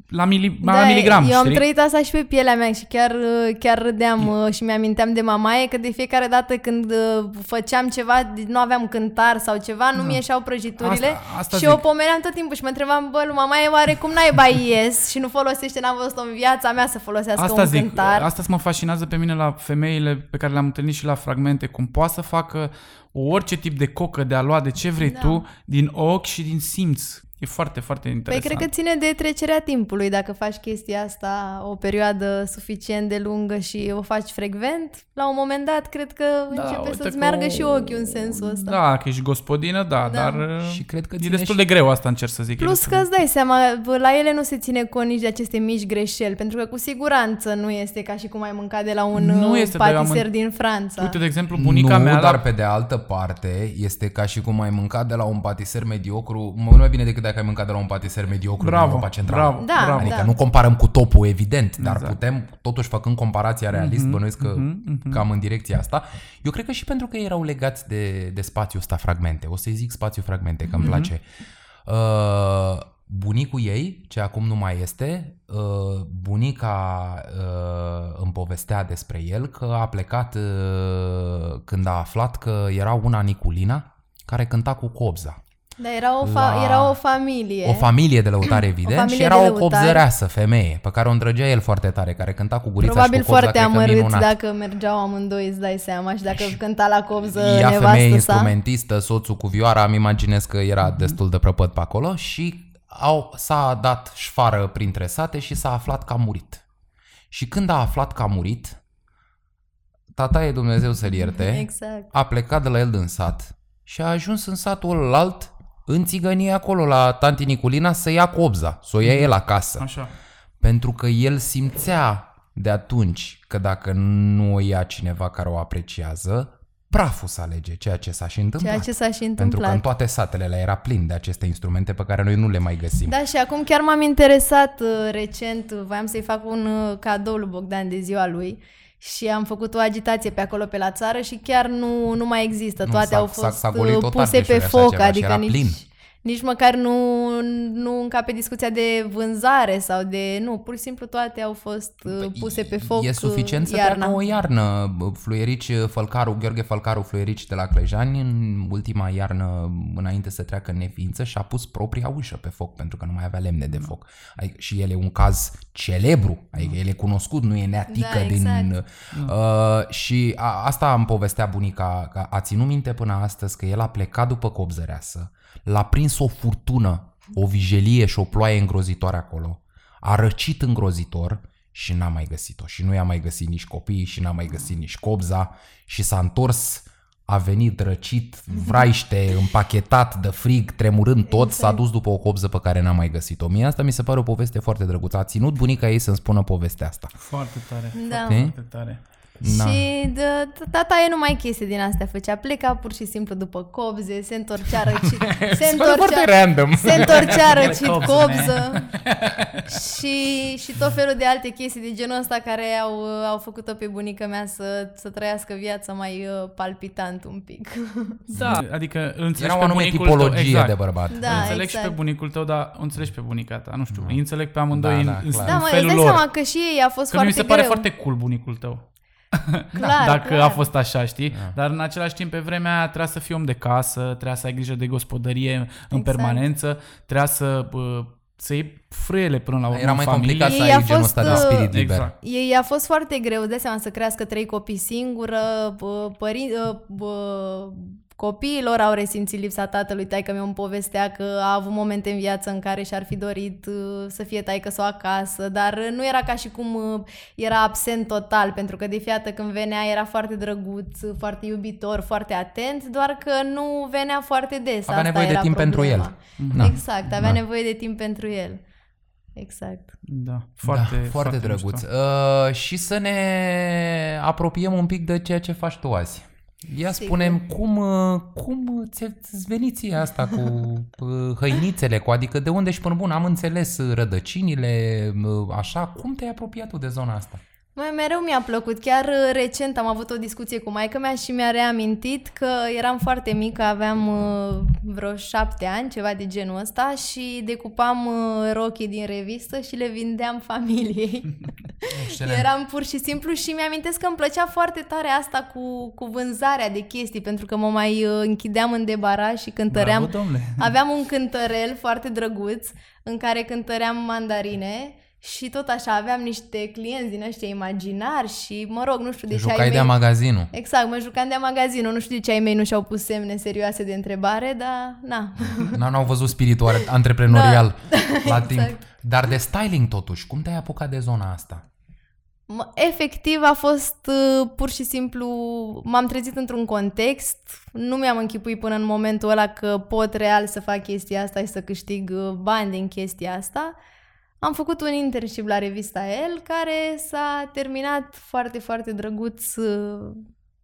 la, mili, la miligram, Da, eu am știi? trăit asta și pe pielea mea și chiar, uh, chiar râdeam uh, și mi-aminteam de mamaie că de fiecare dată când uh, făceam ceva, nu aveam cântar sau ceva, nu mi ieșeau prăjiturile Da. Asta- asta și zic. o pomeneam tot timpul și mă întrebam, bă, lui mamaie, oare cum naiba ies și nu folosește, n-am văzut în viața mea să folosească Asta un zic, cântar. asta mă fascinează pe mine la femeile pe care le-am întâlnit și la fragmente, cum poate să facă orice tip de cocă, de a lua de ce vrei Da. tu, din ochi și din simț. E foarte, foarte Păi interesant. cred că ține de trecerea timpului dacă faci chestia asta o perioadă suficient de lungă și o faci frecvent, la un moment dat cred că începe uite să-ți că meargă o- și ochiul în sensul ăsta. Da, că ești gospodină, da, Da. dar Și cred că e ține destul și- de greu asta încerc să zic. E Plus destul că îți dai seama, bă, la ele nu se ține cont nici de aceste mici greșeli, pentru că cu siguranță nu este ca și cum ai mâncat de la un Nu nu este, dar eu am patiser în- din Franța. Uite, de exemplu, bunica nu, mea... dar la... pe de altă parte este ca și cum ai mâncat de la un patiser mediocru, mult mai bine decât dacă ai mâncat de la un patiser mediocru din Bravo, Europa Centrală. bravo, Da, bravo. Adică da. nu comparăm cu topul, evident, dar Exact. putem, totuși făcând comparația realist, bănuiesc că cam în direcția asta. Eu cred că și pentru că erau legați de, de spațiul ăsta fragmente. O să-i zic spațiu fragmente, că îmi place. Uh, bunicul ei, ce acum nu mai este, uh, bunica uh, îmi povestea despre el că a plecat uh, când a aflat că era una Niculina care cânta cu cobza. Dar era o, fa- La- era o familie. O familie de lăutare, evident, familie și era de o lăutari. copzăreasă femeie, pe care o îndrăgea el foarte tare, care cânta cu gurița Probabil și cu cobza, foarte cred că amărâți minunat. dacă mergeau amândoi, îți dai seama, și dacă cânta la cobză Ea femeie nevastă sa. instrumentistă, soțul cu vioara, îmi imaginez că era destul de prăpăt pe acolo și au, s-a dat șfară printre sate și s-a aflat că a murit. Și când a aflat că a murit, tata e Dumnezeu să-l ierte, Exact. a plecat de la el din sat și a ajuns în satul alt, în țigănie acolo, la tanti Niculina, să ia cobza, să o ia el acasă. Așa. Pentru că el simțea de atunci că dacă nu o ia cineva care o apreciază, praful să alege, ceea ce s-a și întâmplat. Ceea ce s-a și Pentru că întâmplat. în toate satele alea era plin de aceste instrumente pe care noi nu le mai găsim. Da, și acum chiar m-am interesat uh, recent, uh, voiam să-i fac un uh, cadou lui Bogdan de ziua lui și am făcut o agitație pe acolo pe la țară și chiar nu, nu mai există. Nu, Toate s-a- au s-a- fost s-a golit uh, tot puse Argeșul pe așa foc, ceva și adică era nici, plin. Nici măcar nu, nu încape discuția de vânzare sau de... Nu, pur și simplu toate au fost uh, puse pe foc Păi, E suficient să iarna. treacă o iarnă. Fluierici Fălcaru, Gheorghe Fălcaru Fluierici de la Clejani, în ultima iarnă, înainte să treacă în neființă, și-a pus propria ușă pe foc, pentru că nu mai avea lemne de foc. Adică, și el e un caz celebru, adică el e cunoscut, nu e neatică Da, din... exact. Uh, și a, asta îmi povestea bunica, că a ținut minte până astăzi că el a plecat după copzăreasă, l-a prins o furtună, o vijelie și o ploaie îngrozitoare acolo, a răcit îngrozitor și n-a mai găsit-o. Și nu i-a mai găsit nici copiii și n-a mai găsit nici cobza și s-a întors a venit răcit, vraiște, împachetat de frig, tremurând tot, s-a dus după o cobză pe care n-a mai găsit-o. Mie asta mi se pare o poveste foarte drăguță. A ținut bunica ei să-mi spună povestea asta. Foarte tare. Da. Ok? Foarte tare. Da. Și de, tata e numai chestii din astea făcea. Pleca pur și simplu după cobze, se întorcea răcit. se Sună foarte random. Se întorcea răcit Cobză, cobză. și, și tot felul de alte chestii de genul ăsta care au, au făcut-o pe bunica mea să, să trăiască viața mai uh, palpitant un pic. Da, adică îl înțelegi Era o pe anume bunicul tipologie tău, exact. de bărbat. Da, îl înțeleg și exact. pe bunicul tău, dar o înțelegi pe bunica ta, nu știu, îi înțeleg pe amândoi Da, în, da, în, clar. Da, în mă, îți felul dai lor. seama că și ei a fost Că mi foarte se pare greu. foarte cool bunicul tău. clar, dacă clar. a fost așa, știi? Dar în același timp, pe vremea aia, trebuia să fii om de casă, trebuia să ai grijă de gospodărie în Exact. permanență, trebuia să, bă, să iei frâiele până la urmă Era în mai familie. complicat să Ei a ai genul fost, ăsta de uh, spirit liber. Exact. Ei a fost foarte greu, de seama să crească trei copii singură, bă, părin, bă, bă, copiii lor au resimțit lipsa tatălui, taică mi îmi povestea că a avut momente în viață în care și-ar fi dorit uh, să fie taică sau acasă, dar uh, nu era ca și cum uh, era absent total, pentru că de fiată când venea era foarte drăguț, uh, foarte iubitor, foarte atent, doar că nu venea foarte des. Avea Asta nevoie de era timp pentru problema. el. Da. Exact, avea Da. nevoie de timp pentru el. Exact. Da, foarte, da, foarte drăguț. mișto. Uh, și să ne apropiem un pic de ceea ce faci tu azi. Ia Sigur. spunem cum, uh, cum ți- îți veni ție asta cu uh, hăinițele, cu adică de unde și până bun, am înțeles uh, rădăcinile, uh, așa, cum te-ai apropiat tu de zona asta? Mai mereu mi-a plăcut. Chiar uh, recent am avut o discuție cu maica mea și mi-a reamintit că eram foarte mică, aveam uh, vreo șapte ani, ceva de genul ăsta și decupam uh, rochii din revistă și le vindeam familiei. Excelent. Eram pur și simplu și mi-amintesc că îmi plăcea foarte tare asta cu, cu vânzarea de chestii, pentru că mă mai uh, închideam în debaraș și cântăream... Bravo, domnule. Aveam un cântărel foarte drăguț în care cântăream mandarine și tot așa aveam niște clienți din ăștia imaginari și, mă rog, nu știu de ce ai Jucai de mei... magazinul. Exact, mă jucam de magazinul, nu știu de ce ai mei nu și-au pus semne serioase de întrebare, dar na. N- N-au văzut spiritul antreprenorial la timp. exact. Dar de styling totuși, cum te-ai apucat de zona asta? Mă, efectiv a fost uh, pur și simplu, m-am trezit într-un context, nu mi-am închipuit până în momentul ăla că pot real să fac chestia asta și să câștig uh, bani din chestia asta. Am făcut un internship la revista El care s-a terminat foarte, foarte drăguț uh,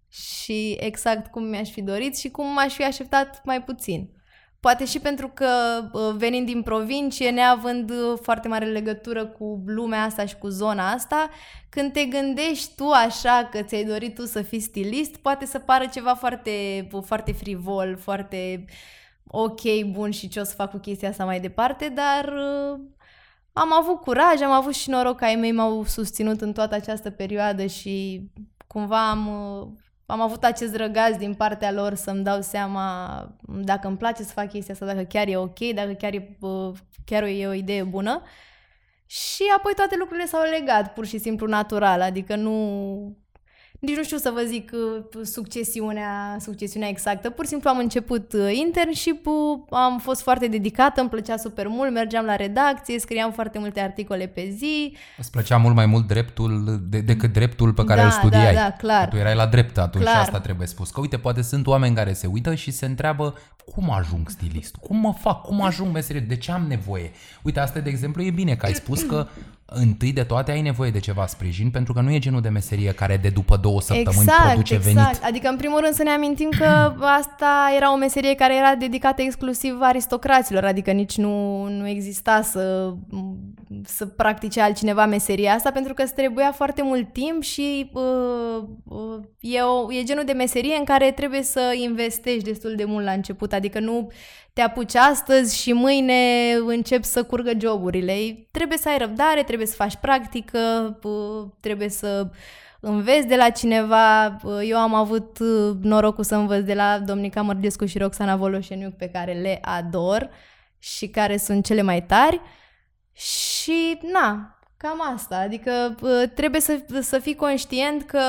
și exact cum mi-aș fi dorit și cum m-aș fi așteptat mai puțin. Poate și pentru că uh, venind din provincie, neavând uh, foarte mare legătură cu lumea asta și cu zona asta, când te gândești tu așa că ți-ai dorit tu să fii stilist, poate să pară ceva foarte, foarte frivol, foarte ok, bun și ce o să fac cu chestia asta mai departe, dar uh, am avut curaj, am avut și noroc că ai mei m-au susținut în toată această perioadă și cumva am, uh, am avut acest răgaz din partea lor să-mi dau seama dacă îmi place să fac chestia asta, dacă chiar e ok, dacă chiar e, uh, chiar e o idee bună. Și apoi toate lucrurile s-au legat pur și simplu natural, adică nu... Nici nu știu să vă zic uh, succesiunea, succesiunea exactă. Pur și simplu am început uh, internship-ul, am fost foarte dedicată, îmi plăcea super mult, mergeam la redacție, scriam foarte multe articole pe zi. Îți plăcea mult mai mult dreptul de, decât dreptul pe care Da, îl studiai. da, da, clar. Că Tu erai la drept atunci Clar. și asta trebuie spus. Că uite, poate sunt oameni care se uită și se întreabă cum ajung stilist? Cum mă fac? Cum ajung meserie? De ce am nevoie? Uite, asta de exemplu e bine că ai spus că întâi de toate ai nevoie de ceva sprijin pentru că nu e genul de meserie care de după două săptămâni produce exact. venit. Adică, în primul rând, să ne amintim că asta era o meserie care era dedicată exclusiv aristocraților, adică nici nu, nu exista să, să practice altcineva meseria asta, pentru că îți trebuia foarte mult timp și uh, uh, e, o, e genul de meserie în care trebuie să investești destul de mult la început, adică nu te apuci astăzi și mâine încep să curgă joburile. Trebuie să ai răbdare, trebuie să faci practică, uh, trebuie să înveți de la cineva. Eu am avut uh, norocul să învăț de la Domnica Mărgescu și Roxana Voloșeniuc, pe care le ador și care sunt cele mai tari. Și, na, cam asta. Adică uh, trebuie să, să fii conștient că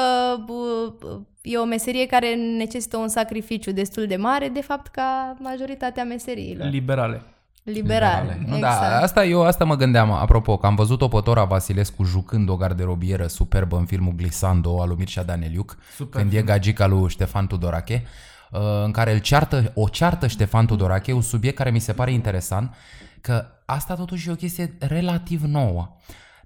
uh, e o meserie care necesită un sacrificiu destul de mare, de fapt, ca majoritatea meseriilor. Liberale. Liberale. Nu, exact. Da, asta eu asta mă gândeam, apropo, că am văzut-o pe Tora Vasilescu jucând o garderobieră superbă în filmul Glisando al lui Mircea Daneliuc, Super când e gagica lui Ștefan Tudorache, uh, în care îl ceartă, o ceartă Ștefan Tudorache, un subiect care mi se pare interesant, că asta totuși e o chestie relativ nouă.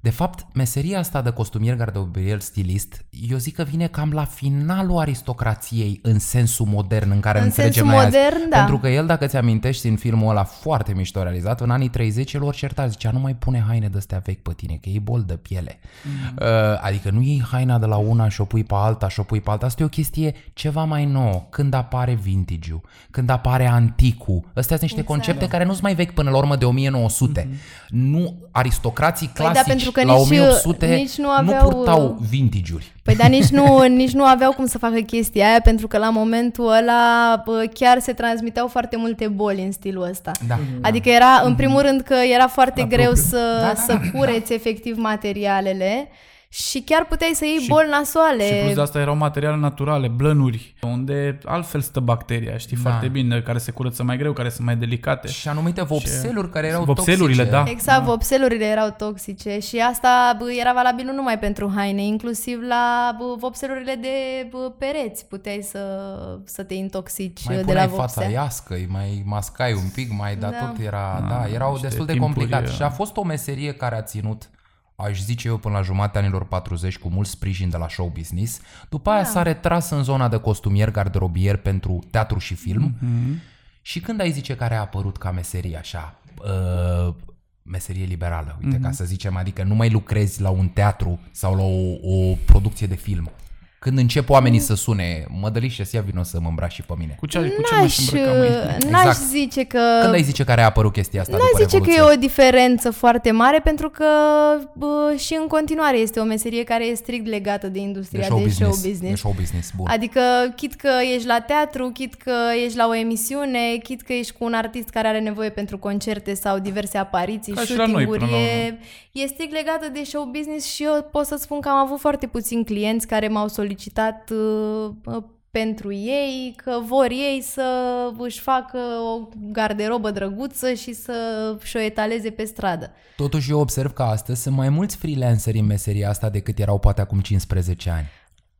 De fapt, meseria asta de costumier garderobier stilist, eu zic că vine cam la finalul aristocrației în sensul modern în care În înțelegem sensul noi azi. modern, da. Pentru că el, dacă ți amintești în filmul ăla foarte mișto realizat, în anii 30 el ori certa, zicea nu mai pune haine de astea vechi pe tine, că e bol de piele. Mm. Uh, adică nu iei haina de la una și o pui pe alta și o pui pe alta. Asta e o chestie ceva mai nouă. Când apare vintage când apare anticul. Astea sunt niște Exact. concepte care nu sunt mai vechi până la urmă de 1900. Nu, aristocrații Păi da, clasici pentru că la nici- 1800 nici nu nu aveau- purtau vintage-uri. Păi dar nici nu, nici nu aveau cum să facă chestia aia, pentru că la momentul ăla bă, chiar se transmiteau foarte multe boli în stilul ăsta. Da. Adică era, în primul rând, că era foarte La greu propriu. să, Da, da, să cureți efectiv materialele și chiar puteai să iei boli nasoale. Și plus de asta erau materiale naturale, blănuri, unde altfel stă bacteria, știi Da. foarte bine, care se curăță mai greu, care sunt mai delicate. Și anumite vopseluri care erau Vopselurile, toxice. da. Exact, vopselurile erau toxice și asta bă, era valabil nu numai pentru haine, inclusiv la bă, vopselurile de bă, pereți puteai să, să te intoxici Mai de puneai la fața vopsea. iască, îi mai mascai un pic, mai, dar Da. tot era, Da, da, erau niște destul de timpuri, complicat. uh, Și a fost o meserie care a ținut aș zice eu până la jumatea anilor 40 cu mult sprijin de la show business. După aia Da. s-a retras în zona de costumier garderobier pentru teatru și film. Mm-hmm. Și când ai zice care a apărut ca meserie așa, uh, meserie liberală, uite, ca să zicem, adică nu mai lucrezi la un teatru sau la o, o producție de film. Când încep oamenii să sune, mădăliște, să ia vino să mă îmbraci și pe mine. Cu ce, cu ce mă N-aș, îmbrăcam aici? n-aș Exact. zice că... Când ai zice care a apărut chestia asta N-aș după zice că e Revoluție? o diferență foarte mare pentru că bă, și în continuare este o meserie care e strict legată de industria de show, de business. show business. De show business, bun. Adică, chit că ești la teatru, chit că ești la o emisiune, chit că ești cu un artist care are nevoie pentru concerte sau diverse apariții, Ca și la noi, shooting-uri, până la e, e strict legată de show business și eu pot să spun că am avut foarte puțini clienți care m-au solicitat uh, uh, pentru ei, că vor ei să își facă o garderobă drăguță și să și-o etaleze pe stradă. Totuși eu observ că astăzi sunt mai mulți freelanceri în meseria asta decât erau poate acum 15 ani.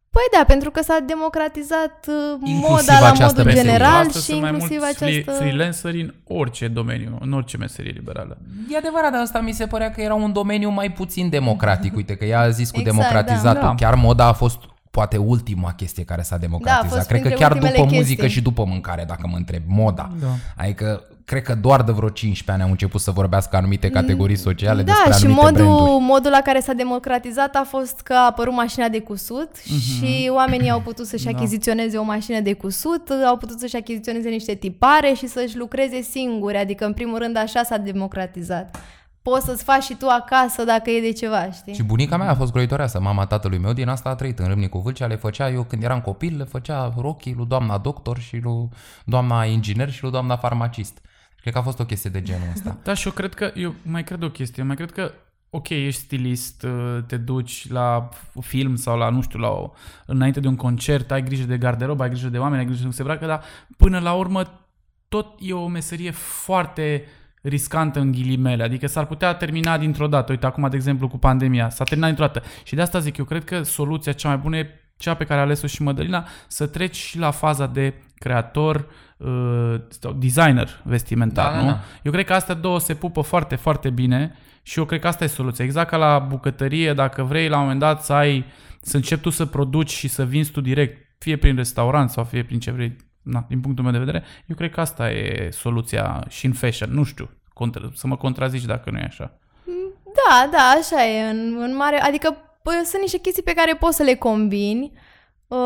Păi da, pentru că s-a democratizat uh, Inclusiv moda la această modul meserie. general Astăzi și sunt mai inclusiv mulți această... free- freelanceri în orice domeniu, în orice meserie liberală. E adevărat, dar asta mi se părea că era un domeniu mai puțin democratic. Uite că ea a zis cu Exact, democratizat-o. da. Da. Chiar moda a fost poate ultima chestie care s-a democratizat. Da, fost cred că printre chiar după ultimele muzică chestii. și după mâncare, dacă mă întreb, moda. Da. Adică cred că doar de vreo 15 ani au început să vorbească anumite categorii sociale despre Da, și anumite modul, branduri. modul la care s-a democratizat a fost că a apărut mașina de cusut și oamenii au putut să-și achiziționeze o mașină de cusut, au putut să-și achiziționeze niște tipare și să-și lucreze singuri. Adică, în primul rând, așa s-a democratizat. Poți să-ți faci și tu acasă dacă e de ceva, știi? Și bunica mea a fost grăitoreasă, mama tatălui meu, din asta a trăit în Râmnicu Vâlcea, le făcea, eu când eram copil, le făcea rochii lui doamna doctor și lui doamna inginer și lui doamna farmacist. Cred că a fost o chestie de genul ăsta. Da, și eu cred că, eu mai cred o chestie, eu mai cred că, ok, ești stilist, uh, te duci la film sau la, nu știu, la o, înainte de un concert, ai grijă de garderobă, ai grijă de oameni, ai grijă de cum se bracă, dar până la urmă tot e o meserie foarte riscantă în ghilimele, adică s-ar putea termina dintr-o dată. Uite, acum, de exemplu, cu pandemia, s-a terminat dintr-o dată. Și de asta zic, eu cred că soluția cea mai bună e cea pe care a ales-o și Mădălina, să treci și la faza de creator, uh, sau designer vestimentar, Da, da, nu? da. Eu cred că astea două se pupă foarte, foarte bine și eu cred că asta e soluția. Exact ca la bucătărie, dacă vrei la un moment dat să ai, să începi tu să produci și să vinzi tu direct, fie prin restaurant sau fie prin ce vrei, na, din punctul meu de vedere, eu cred că asta e soluția și în fashion, nu știu, contra, să mă contrazici dacă nu e așa. Da, da, așa e. În, în mare, adică pă, sunt niște chestii pe care poți să le combini, uh,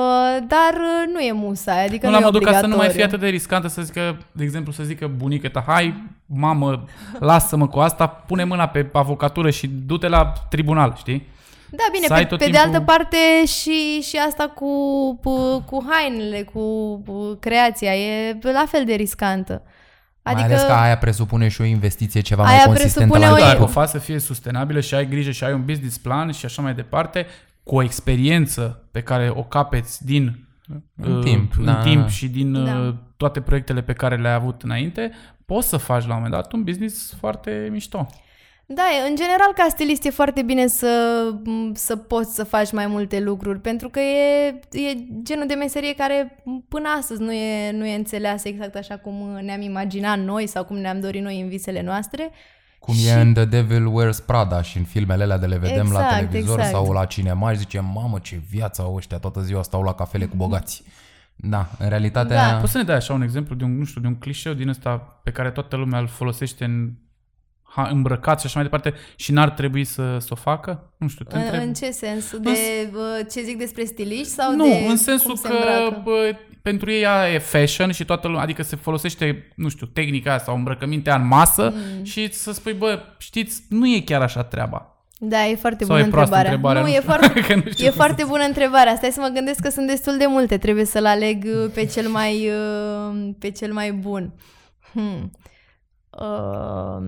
dar uh, nu e musai, adică nu nu, la e modul ca să obligatoriu. nu mai fie atât de riscantă să zică, de exemplu, să zică bunică ta, hai, mamă, lasă-mă cu asta, pune mâna pe avocatură și du-te la tribunal, știi? Da, bine, Să ai pe, tot pe de timpul- altă parte și, și asta cu, cu, cu hainele, cu, cu creația, e la fel de riscantă. Adică... Mai ales că aia presupune și o investiție ceva mai Aia consistentă presupune la o- Da, început. o faci să fie sustenabilă și ai grijă și ai un business plan și așa mai departe, cu o experiență pe care o capeți din În uh, timp, în da, timp da. și din Da. uh, toate proiectele pe care le-ai avut înainte, poți să faci la un moment dat un business foarte mișto. Da, e- în general ca stilist e foarte bine să, m, să poți să faci mai multe lucruri, pentru că e, e genul de meserie care m, până astăzi nu e, nu e înțeleasă exact așa cum ne-am imaginat noi sau cum ne-am dorit noi în visele noastre. Cum e în The Devil Wears Prada și în filmele alea de le vedem la Exact, televizor exact. sau la cinema și zicem, mamă, ce viață au ăștia, toată ziua stau la cafele cu bogați. Da, în realitate... Da. Poți să ne dai așa un exemplu de un, nu știu, de un clișeu din ăsta pe care toată lumea îl folosește în ha, îmbrăcat și așa mai departe și n-ar trebui să, să o facă? Nu știu, te În, întreb. în ce sens? De uh, ce zic despre stiliști sau nu, de în sensul cum se că îmbracă? bă, pentru ei aia e fashion și toată lumea, adică se folosește, nu știu, tehnica aia sau îmbrăcămintea în masă Mm. și să spui, bă, știți, nu e chiar așa treaba. Da, e foarte Sau bună e proastă întrebarea. întrebarea, nu, nu e știu. foarte, Că nu știu e cum foarte bună întrebarea. Stai să mă gândesc că sunt destul de multe. Trebuie să-l aleg uh, pe cel mai, uh, pe cel mai bun. Hmm. Uh,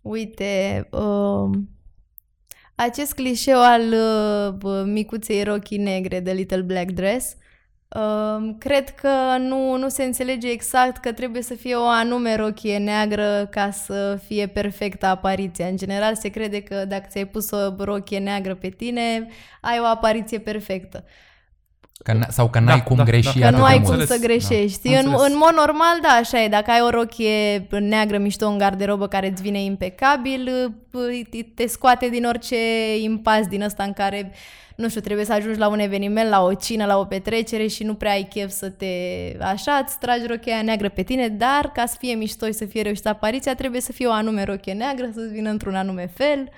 uite, uh, acest clișeu al uh, bă, micuței rochii negre de Little Black Dress, uh, cred că nu, nu se înțelege exact că trebuie să fie o anume rochie neagră ca să fie perfectă apariția. În general se crede că dacă ți-ai pus o rochie neagră pe tine, ai o apariție perfectă. Că n- sau că n-ai Da, cum da, greși da. Că atât nu de ai mult. cum Înțeles, să greșești. da. în, Înțeles. în mod normal, da, așa e. Dacă ai o rochie neagră mișto în garderobă care îți vine impecabil, p- te scoate din orice impas din ăsta în care, nu știu, trebuie să ajungi la un eveniment, la o cină, la o petrecere și nu prea ai chef să te... Așa, îți tragi rochia aia neagră pe tine, dar ca să fie mișto și să fie reușită apariția, trebuie să fie o anume rochie neagră, să-ți vină într-un anume fel.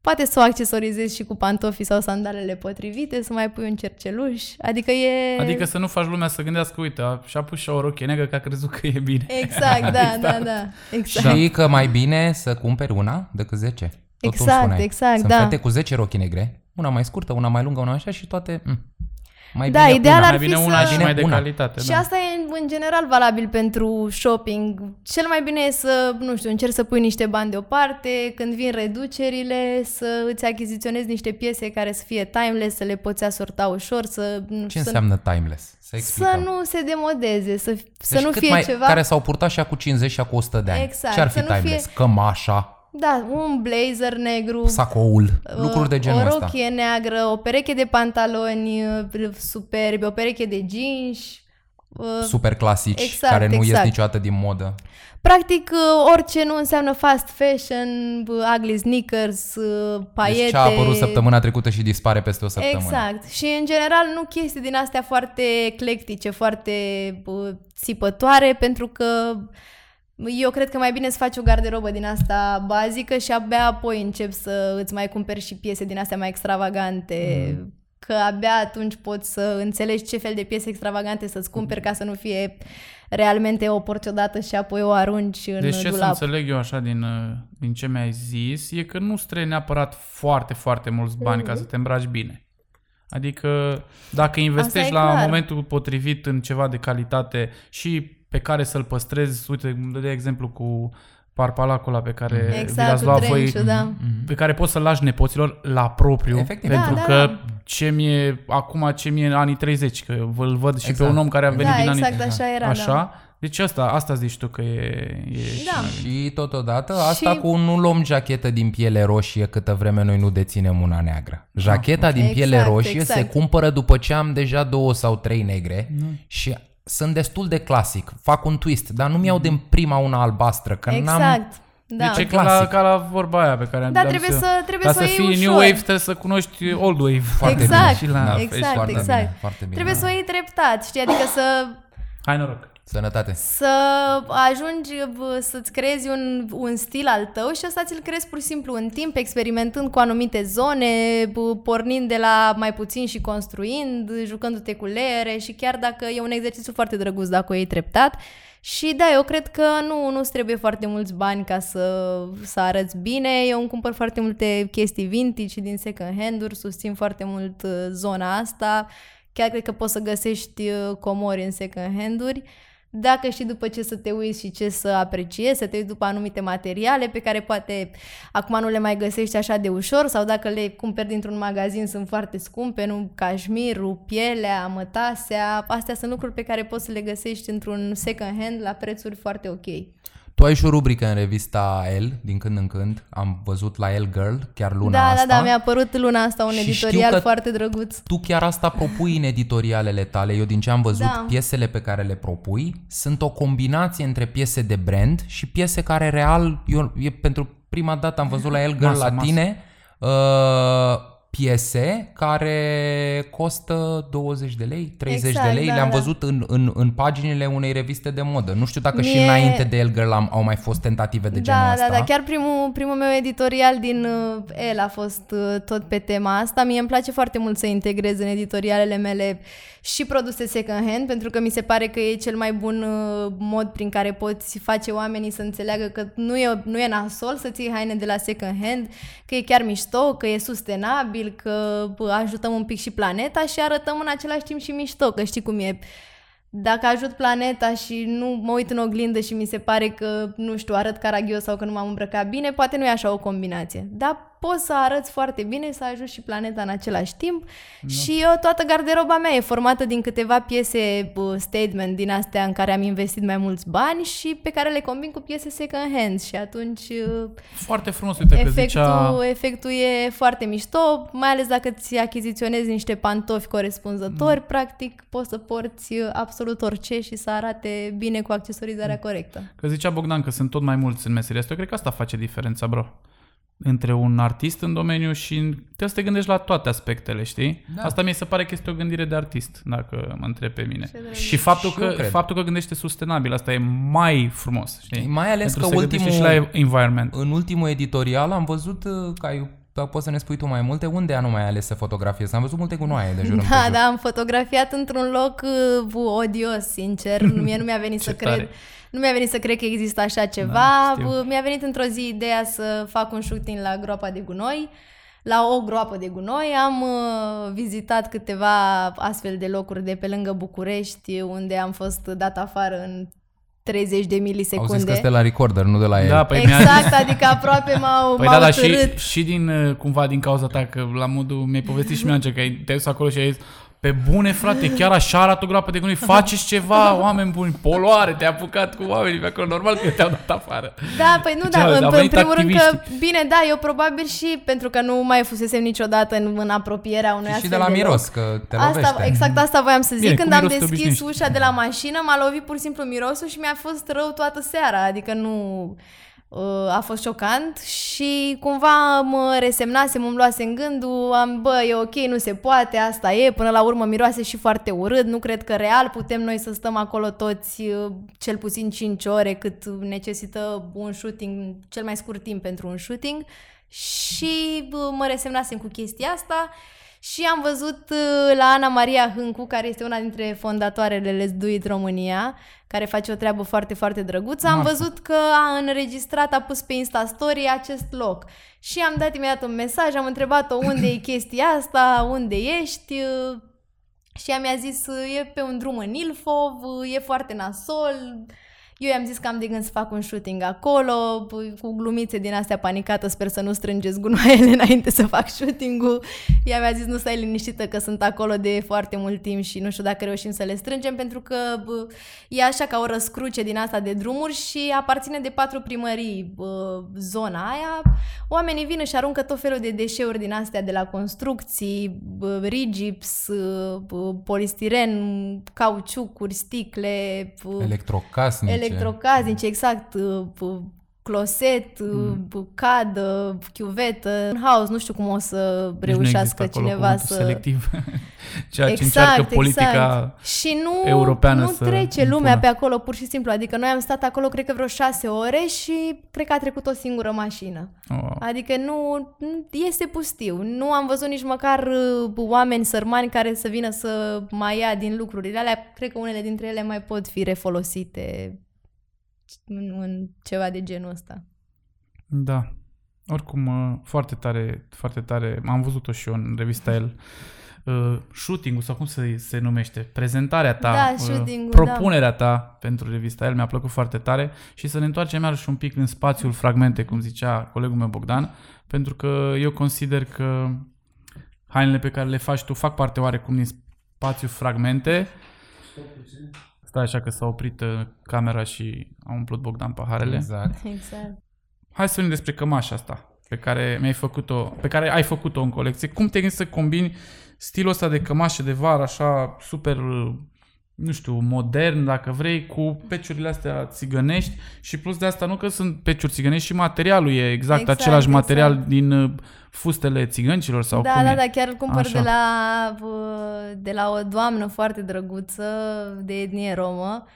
Poate să o accesorizezi și cu pantofii sau sandalele potrivite, să mai pui un cerceluș. Adică e... Adică să nu faci lumea să gândească, uite, a, și-a pus și o rochie neagră că a crezut că e bine. Exact, da, da, da. Exact. Și că mai bine să cumperi una decât 10. Tot îmi Exact, spuneai. exact, Sunt da. fete cu 10 rochii negre, una mai scurtă, una mai lungă, una așa și toate... mm. Mai Da, bine ideal una. ar mai fi bine să- una și Bine mai de una. calitate. Și da. asta e în- în general valabil pentru shopping. Cel mai bine e să, nu știu, încerci să pui niște bani deoparte, când vin reducerile, să îți achiziționezi niște piese care să fie timeless, să le poți asorta ușor, să, nu Ce știu, să, înseamnă timeless? Să explicăm. să nu se demodeze, să, să Deci nu cât fie mai, ceva... Care s-au purtat și cu 50 și cu 100 de ani. Exact, Ce ar fi să nu fie- timeless? Cămașa, Da, un blazer negru, sacoul, lucruri de genul o ăsta. rochie neagră, o pereche de pantaloni uh, superbi, o pereche de jeans, uh, Super clasici, Exact, care nu ies exact. niciodată din modă. Practic, uh, orice nu înseamnă fast fashion, uh, ugly sneakers, uh, paiete. Deci ce a apărut săptămâna trecută și dispare peste o săptămână. Exact. Și în general nu chestii din astea foarte eclectice, foarte uh, țipătoare, pentru că eu cred că mai bine să faci o garderobă din asta bazică și abia apoi începi să îți mai cumperi și piese din astea mai extravagante. Mm. Că abia atunci poți să înțelegi ce fel de piese extravagante să-ți cumperi ca să nu fie realmente o porți odată și apoi o arunci în Deci ce să dulap. înțeleg eu așa din, uh, din ce mi-ai zis e că nu-ți trebuie neapărat foarte, foarte mulți bani ca să te îmbraci bine. Adică dacă investești e la clar. momentul potrivit în ceva de calitate și pe care să-l păstrezi, uite, îmi de exemplu cu parpalacul ăla pe care vi Exact, l-ați cu luat voi, trench da. pe care poți să-l lași nepoților la propriu, Efectiv. pentru Da, da, că da. ce mi-e acum, ce mi-e în anii 30, că îl văd și Exact. pe un om care a venit Da, din exact, anii... așa era, Așa? da. Deci asta, asta zici tu că e... e Da. Și totodată asta Și- cu nu luăm jachetă din piele roșie câtă vreme noi nu deținem una neagră. Jacheta din piele Exact, roșie se exact. cumpără după ce am deja două sau trei negre și sunt destul de clasic. Fac un twist, dar nu-mi iau din prima una albastră, că n-am... Exact. Da. Deci e ca la, clasic. ca la vorba aia pe care am Da, am trebuie zis eu. să- trebuie Ca să să o iei fii ușor. new wave trebuie să cunoști old wave. Foarte exact, bine. Și la Da, exact, foarte exact. Bine, foarte bine. Trebuie da. să o iei treptat, știi? Adică să, Hai noroc. Sănătate. să ajungi bă, să-ți creezi un, un stil al tău și asta ți-l crezi pur și simplu în timp, experimentând cu anumite zone, bă, pornind de la mai puțin și construind, jucându-te cu leere și chiar dacă e un exercițiu foarte drăguț dacă o iei treptat. Și da, eu cred că nu, nu-ți trebuie foarte mulți bani ca să, să arăți bine. Eu îmi cumpăr foarte multe chestii vintage din second hand-uri, susțin foarte mult uh, zona asta. Chiar cred că poți să găsești uh, comori în second hand-uri. Dacă știi după ce să te uiți și ce să apreciezi, să te uiți după anumite materiale pe care poate acum nu le mai găsești așa de ușor sau dacă le cumperi dintr-un magazin sunt foarte scumpe, nu cașmirul, pielea, mătasea, astea sunt lucruri pe care poți să le găsești într-un second hand la prețuri foarte ok. Tu ai și o rubrică în revista El, din când în când. Am văzut la El Girl, chiar luna da, asta. da, da, mi-a apărut luna asta un Și editorial știu că foarte drăguț. Tu chiar asta propui în editorialele tale. Eu din ce am văzut, Da. piesele pe care le propui sunt o combinație între piese de brand și piese care real eu, e pentru prima dată am văzut la El Girl Masă, la masă. tine uh, piese care costă 20 de lei, 30 Exact, de lei. da, Le-am da. văzut în, în, în paginile unei reviste de modă. Nu știu dacă și Mie- înainte de El Girl am, au mai fost tentative de genul da, ăsta. da, da, chiar primul, primul meu editorial din uh, El a fost uh, tot pe tema asta. Mie îmi place foarte mult să integrez în editorialele mele și produse second hand, pentru că mi se pare că e cel mai bun uh, mod prin care poți face oamenii să înțeleagă că nu e, nu e nasol să ții haine de la second hand, că e chiar mișto, că e sustenabil, că bă, ajutăm un pic și planeta și arătăm în același timp și mișto, că știi cum e dacă ajut planeta și nu mă uit în oglindă și mi se pare că, nu știu, arăt caragios sau că nu m-am îmbrăcat bine, poate nu e așa o combinație. Dar poți să arăți foarte bine, să ajut și planeta în același timp și eu, toată garderoba mea e formată din câteva piese uh, statement din astea în care am investit mai mulți bani și pe care le combin cu piese second hand și atunci uh, Foarte frumos, uite că efectul, zicea... efectul e foarte mișto, mai ales dacă ți achiziționezi niște pantofi corespunzători, practic poți să porți uh, absolut orice și să arate bine cu accesorizarea corectă. Că zicea Bogdan că sunt tot mai mulți în meseria asta. Eu cred că asta face diferența, bro. Între un artist în domeniu și trebuie să te gândești la toate aspectele, știi? Da. Asta mi se pare că este o gândire de artist, dacă mă întreb pe mine. Ce drăguț. Și faptul, Și eu că, cred. faptul că gândește sustenabil, asta e mai frumos, știi? Mai ales Pentru că să se gândește ultimul- și la environment. În ultimul editorial am văzut uh, că ai dacă poți să ne spui tu mai multe, unde anume ai ales să fotografiezi? Am văzut multe gunoaie de jur Da, împrejur. da, am fotografiat într-un loc uh, odios, sincer. Mie nu mi-a venit Ce să tare. cred. Nu mi-a venit să cred că există așa ceva. Da, știu. Uh, mi-a venit într-o zi ideea să fac un shooting la groapa de gunoi. La o groapă de gunoi am uh, vizitat câteva astfel de locuri de pe lângă București, unde am fost dat afară în 30 de Au milisecunde. zis că este la recorder, nu de la el. Da, păi mi-a exact, adică aproape m-au, Păi m-au da, dar și, târât. și din, uh, cumva din cauza ta, că la modul mi-ai povestit și mie că ai te-ai dus acolo și ai zis pe bune, frate, chiar așa arată o groapă de gunoi, faceți ceva, oameni buni, poluare, te-ai apucat cu oamenii pe acolo, normal că te-au dat afară. Da, păi nu, Ce, da, au în, în venit primul rând că, activiștii. bine, da, eu probabil și pentru că nu mai fusesem niciodată în, în apropierea unui Și, și astfel de la loc. miros, că te lovește. Asta, exact asta voiam să zic. Bine, cu Când am miros te deschis obișnuiești. ușa de la mașină, m-a lovit pur și simplu mirosul și mi-a fost rău toată seara. Adică nu... uh, A fost șocant și cumva mă resemnasem, îmi luasem gândul, am, bă, e ok, nu se poate, asta e, până la urmă miroase și foarte urât, nu cred că real putem noi să stăm acolo toți uh, cel puțin 5 ore cât necesită un shooting, cel mai scurt timp pentru un shooting. Și bă, mă resemnasem cu chestia asta și am văzut uh, la Ana Maria Hâncu, care este una dintre fondatoarele Let's Do It România, care face o treabă foarte, foarte drăguță. Am Marfa. văzut că a înregistrat, a pus pe Insta Story acest loc. Și am dat imediat un mesaj, am întrebat-o unde e chestia asta, unde ești, uh, și ea mi-a zis, e pe un drum în Ilfov, e foarte nasol. Eu i-am zis că am de gând să fac un shooting acolo, cu glumițe din astea panicată, sper să nu strângeți gunoaiele înainte să fac shooting-ul. Ea mi-a zis, nu stai liniștită că sunt acolo de foarte mult timp și nu știu dacă reușim să le strângem, pentru că bă, e așa ca o răscruce din asta de drumuri și aparține de patru primării bă, zona aia. Oamenii vin și aruncă tot felul de deșeuri din astea de la construcții, bă, rigips, bă, polistiren, cauciucuri, sticle, bă, Electrocasnice. Electrocasnice, exact, uh, p- closet, mm. cadă, chiuvetă, în haos, nu știu cum o să Deci nu reușească există acolo cineva cuvântul să... selectiv. Ceea ce încearcă politica exact. Și nu, europeană nu să trece impună. lumea pe acolo pur și simplu. Adică noi am stat acolo, cred că vreo șase ore și cred că a trecut o singură mașină. Oh. Adică nu, nu este pustiu. Nu am văzut nici măcar uh, oameni sărmani care să vină să mai ia din lucrurile alea. Cred că unele dintre ele mai pot fi refolosite în, în ceva de genul ăsta. Da. Oricum, uh, foarte tare, foarte tare. Am văzut-o și eu în revista El. Uh, shooting-ul, sau cum se, se numește, prezentarea ta, Da, uh, shooting-ul, propunerea ta pentru revista El mi-a plăcut foarte tare și să ne întoarcem iarăși un pic în spațiul fragmente, cum zicea colegul meu Bogdan, pentru că eu consider că hainele pe care le faci tu fac parte oarecum din spațiul fragmente. Stai așa că s-a oprit uh, camera și a umplut Bogdan paharele. Exact. Exact. Hai să vorbim despre cămașa asta pe care mi-ai făcut-o, pe care ai făcut-o în colecție. Cum te gândești să combini stilul ăsta de cămașă de vară așa super uh, nu știu, modern, dacă vrei, cu peciurile astea țigănești și plus de asta nu că sunt peciuri țigănești și materialul e exact, Exact, același exact. material din uh, fustele țigăncilor sau da, cum da, e. da, chiar îl cumpăr Așa. de la, uh, de la o doamnă foarte drăguță de etnie romă,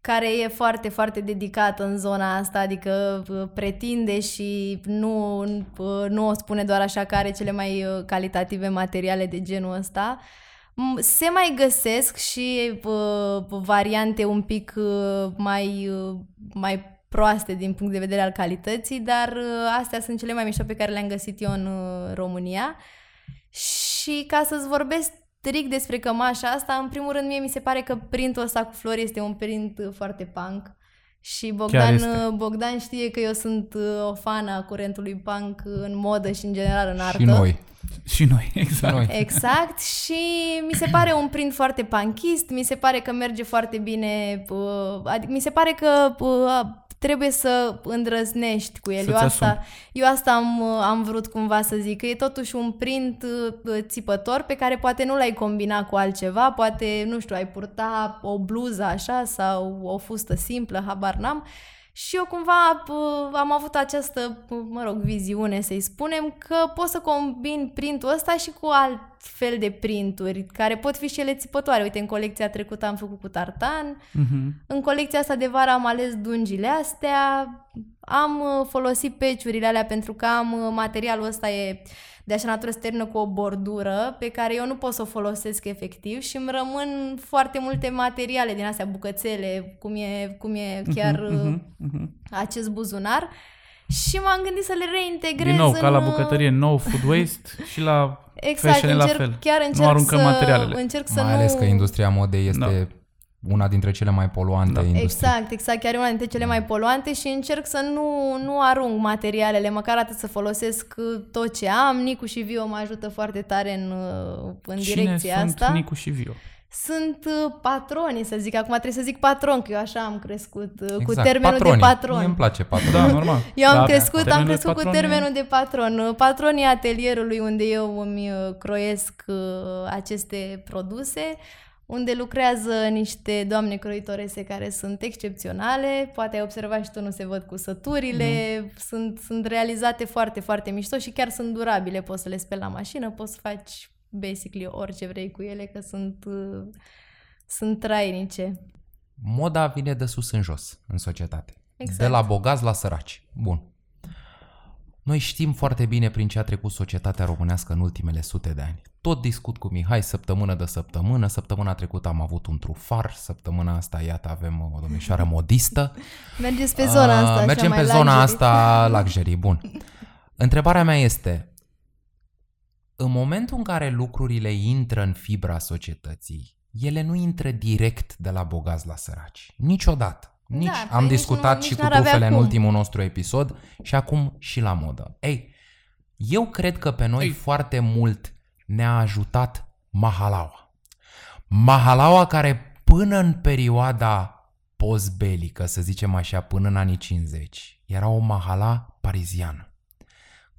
care e foarte, foarte dedicată în zona asta, adică uh, pretinde și nu, uh, nu o spune doar așa că are cele mai uh, calitative materiale de genul ăsta. M- Se mai găsesc și uh, variante un pic uh, mai, uh, mai proaste din punct de vedere al calității, dar uh, astea sunt cele mai mișto pe care le-am găsit eu în uh, România. Și ca să-ți vorbesc strict despre cămașa asta, în primul rând mie mi se pare că printul ăsta cu flori este un print uh, foarte punk. Și Bogdan, este. uh, Bogdan știe că eu sunt uh, o fană a curentului punk în modă și în general în artă. Și noi. Și noi, exact. noi. Exact și mi se pare un print foarte punkist, mi se pare că merge foarte bine, uh, adică mi se pare că uh, trebuie să îndrăznești cu el. Să-ți eu asta, asumi. eu asta am, uh, am vrut cumva să zic, că e totuși un print uh, țipător pe care poate nu l-ai combina cu altceva, poate, nu știu, ai purta o bluză așa sau o fustă simplă, habar n-am. Și eu cumva p- am avut această, p- mă rog, viziune să-i spunem, că pot să combin printul ăsta și cu alt fel de printuri, care pot fi și ele țipătoare. Uite, în colecția trecută am făcut cu tartan, Mhm. în colecția asta de vară am ales dungile astea, am uh, folosit peciurile alea pentru că am uh, materialul ăsta e de așa natură se termină cu o bordură pe care eu nu pot să o folosesc efectiv și îmi rămân foarte multe materiale din astea, bucățele, cum e, cum e chiar uh, Mhm, mhm. acest buzunar și m-am gândit să le reintegrez Din nou, ca la în, uh, bucătărie, no food waste și la Exact, fashion e la încerc, fel. chiar nu încerc aruncăm să, materialele. încerc să Mai nu... ales că industria modei este Da. Una dintre cele mai poluante Da. industrii. Exact, exact, chiar e una dintre cele mai poluante și încerc să nu, nu arunc materialele, măcar atât să folosesc uh, tot ce am. Nicu și Vio mă ajută foarte tare în, uh, în Cine direcția sunt asta. Nicu și Vio? Sunt uh, patroni, să zic. Acum trebuie să zic patron, că eu așa am crescut, uh, cu Exact, termenul patronii. de patron. Mie îmi place patron. Da, normal. Eu am Da, crescut, am termenul de crescut cu patron e- termenul de patron. Uh, Patronii atelierului unde eu îmi uh, croiesc uh, aceste produse, unde lucrează niște doamne croitorese care sunt excepționale. Poate ai observat și tu, nu se văd cu săturile. Sunt, sunt realizate foarte, foarte mișto și chiar sunt durabile. Poți să le speli la mașină, poți să faci basically orice vrei cu ele, că sunt, uh, sunt trainice. Moda vine de sus în jos în societate. Exact. De la bogați la săraci. Bun. Noi știm foarte bine prin ce a trecut societatea românească în ultimele sute de ani. Tot discut cu Mihai săptămână de săptămână. Săptămâna trecută am avut un trufar, săptămâna asta, iată, avem o domnișoară modistă. Mergeți pe zona asta. Uh, așa, Mergem mai pe zona luxury. asta luxury, bun. Întrebarea mea este, în momentul în care lucrurile intră în fibra societății, ele nu intră direct de la bogați la săraci. Niciodată. Nici Da, păi am nici discutat nu- și nici cu n-ar avea trufele în cum. ultimul nostru episod și acum și la modă. Ei, eu cred că pe noi Ei. foarte mult ne-a ajutat Mahalaua. Mahalaua care până în perioada postbelică, să zicem așa, până în anii 50, era o mahala pariziană.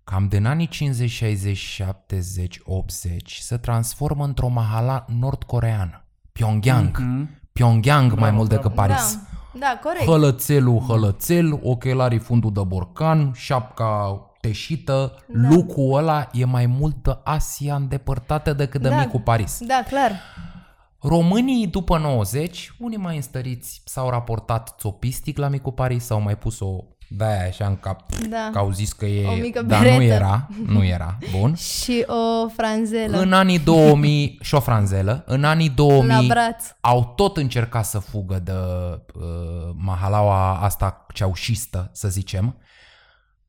Cam din anii 50, 60, 70, 80 se transformă într-o mahala nord-coreană. Pyongyang. Mhm. Pyongyang mai Bravo, mult decât bravo. Paris. Da, da, corect. Hălățelul hălățel, ochelarii fundul de borcan, șapca teșită, Da. lucul ăla e mai mult de Asia îndepărtată decât de Da. micul Paris. Da, clar. Românii după 90, unii mai înstăriți s-au raportat țopistic la Micu Paris, sau mai pus o de așa în cap, Da. că au zis că e, O mică dar nu beretă. era, nu era, bun. Și o franzelă În anii 2000, și o franzelă, în anii 2000 la braț. au tot încercat să fugă de uh, mahalaua asta ceaușistă, să zicem,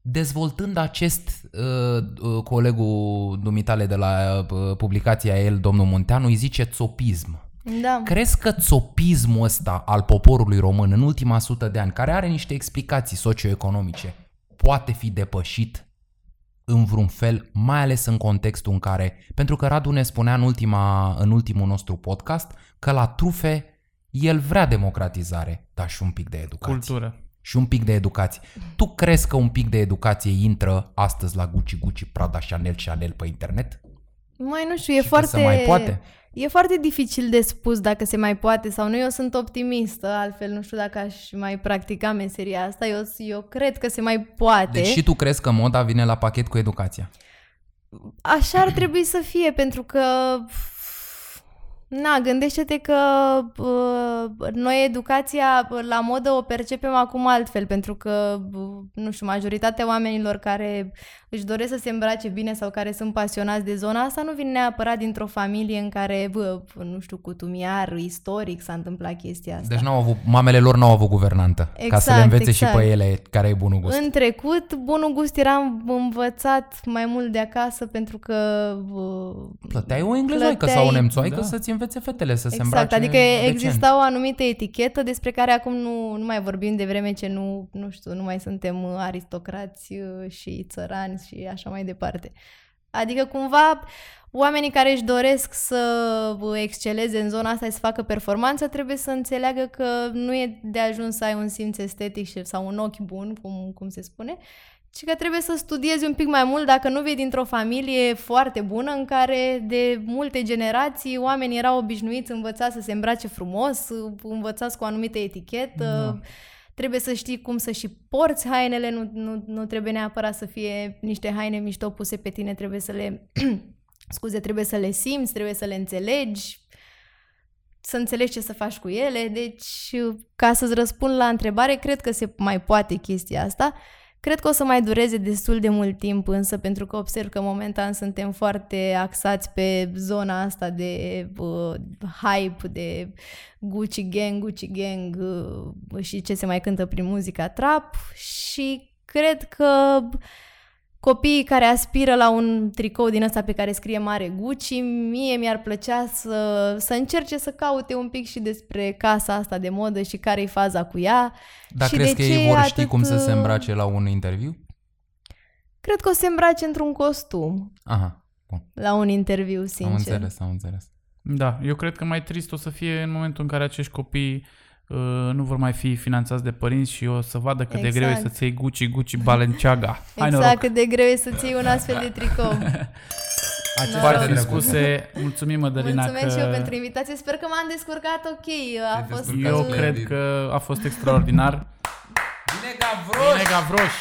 dezvoltând acest uh, uh, colegul dumitale de la uh, publicația el, domnul Munteanu, îi zice țopism. Da. Crezi că țopismul ăsta al poporului român în ultima sută de ani, care are niște explicații socioeconomice, poate fi depășit în vreun fel, mai ales în contextul în care, pentru că Radu ne spunea în, ultima, în ultimul nostru podcast că la trufe el vrea democratizare, dar și un pic de educație. Cultură. Și un pic de educație. Tu crezi că un pic de educație intră astăzi la Gucci, Gucci, Prada, Chanel, Chanel pe internet? Mai nu știu, e Și că foarte... se mai poate? E foarte dificil de spus dacă se mai poate sau nu. Eu sunt optimistă, altfel nu știu dacă aș mai practica meseria asta. Eu, eu cred că se mai poate. Deci și tu crezi că moda vine la pachet cu educația? Așa ar trebui să fie, pentru că Na, gândește-te că uh, noi educația la modă o percepem acum altfel, pentru că, uh, nu știu, majoritatea oamenilor care își doresc să se îmbrace bine sau care sunt pasionați de zona asta nu vin neapărat dintr-o familie în care, bă, nu știu, cutumiar, istoric s-a întâmplat chestia asta. Deci n-au avut, mamele lor n-au avut guvernantă, exact, ca să le învețe exact. și pe ele care e bunul gust. În trecut, bunul gust era învățat mai mult de acasă pentru că... Uh, Plăteai o englezoică plăteai- sau o nemțoaică Da. să-ți învețe fetele să se Exact, îmbrace adică decent. exista o anumită etichetă despre care acum nu, nu mai vorbim de vreme ce nu, nu știu, nu mai suntem uh, aristocrați uh, și țărani și așa mai departe. Adică cumva oamenii care își doresc să uh, exceleze în zona asta și să facă performanță trebuie să înțeleagă că nu e de ajuns să ai un simț estetic și, sau un ochi bun, cum, cum se spune, ci că trebuie să studiezi un pic mai mult dacă nu vii dintr-o familie foarte bună în care de multe generații oamenii erau obișnuiți, învățați să se îmbrace frumos, învățați cu o anumită etichetă, da. trebuie să știi cum să și porți hainele, nu, nu, nu trebuie neapărat să fie niște haine mișto puse pe tine, trebuie să le, scuze, trebuie să le simți, trebuie să le înțelegi, să înțelegi ce să faci cu ele. Deci, ca să-ți răspund la întrebare, cred că se mai poate chestia asta. Cred că o să mai dureze destul de mult timp, însă, pentru că observ că momentan suntem foarte axați pe zona asta de uh, hype, de Gucci Gang, Gucci Gang uh, și ce se mai cântă prin muzica trap și cred că copiii care aspiră la un tricou din ăsta pe care scrie mare Gucci, mie mi-ar plăcea să, să încerce să caute un pic și despre casa asta de modă și care-i faza cu ea. Dar și crezi de că ce ei e vor ști atât, cum să se uh, îmbrace la un interviu? Cred că o să se îmbrace într-un costum Aha, bun. la un interviu, sincer. Am înțeles, am înțeles. Da, eu cred că mai trist o să fie în momentul în care acești copii uh, nu vor mai fi finanțați de părinți și o să vadă cât de greu e Exact. să-ți iei Gucci, Gucci, Balenciaga. Hai Exact, noroc! cât de greu e să-ți iei un astfel de tricou. Acest Foarte foarte drăguț. drăguț. spuse, mulțumim Mădălina Mulțumesc că... și eu pentru invitație. Sper că m-am descurcat ok. A Te-ai fost... descurcat Eu splendid. cred că a fost extraordinar. Bine, Gavroș! Bine, Gavroș!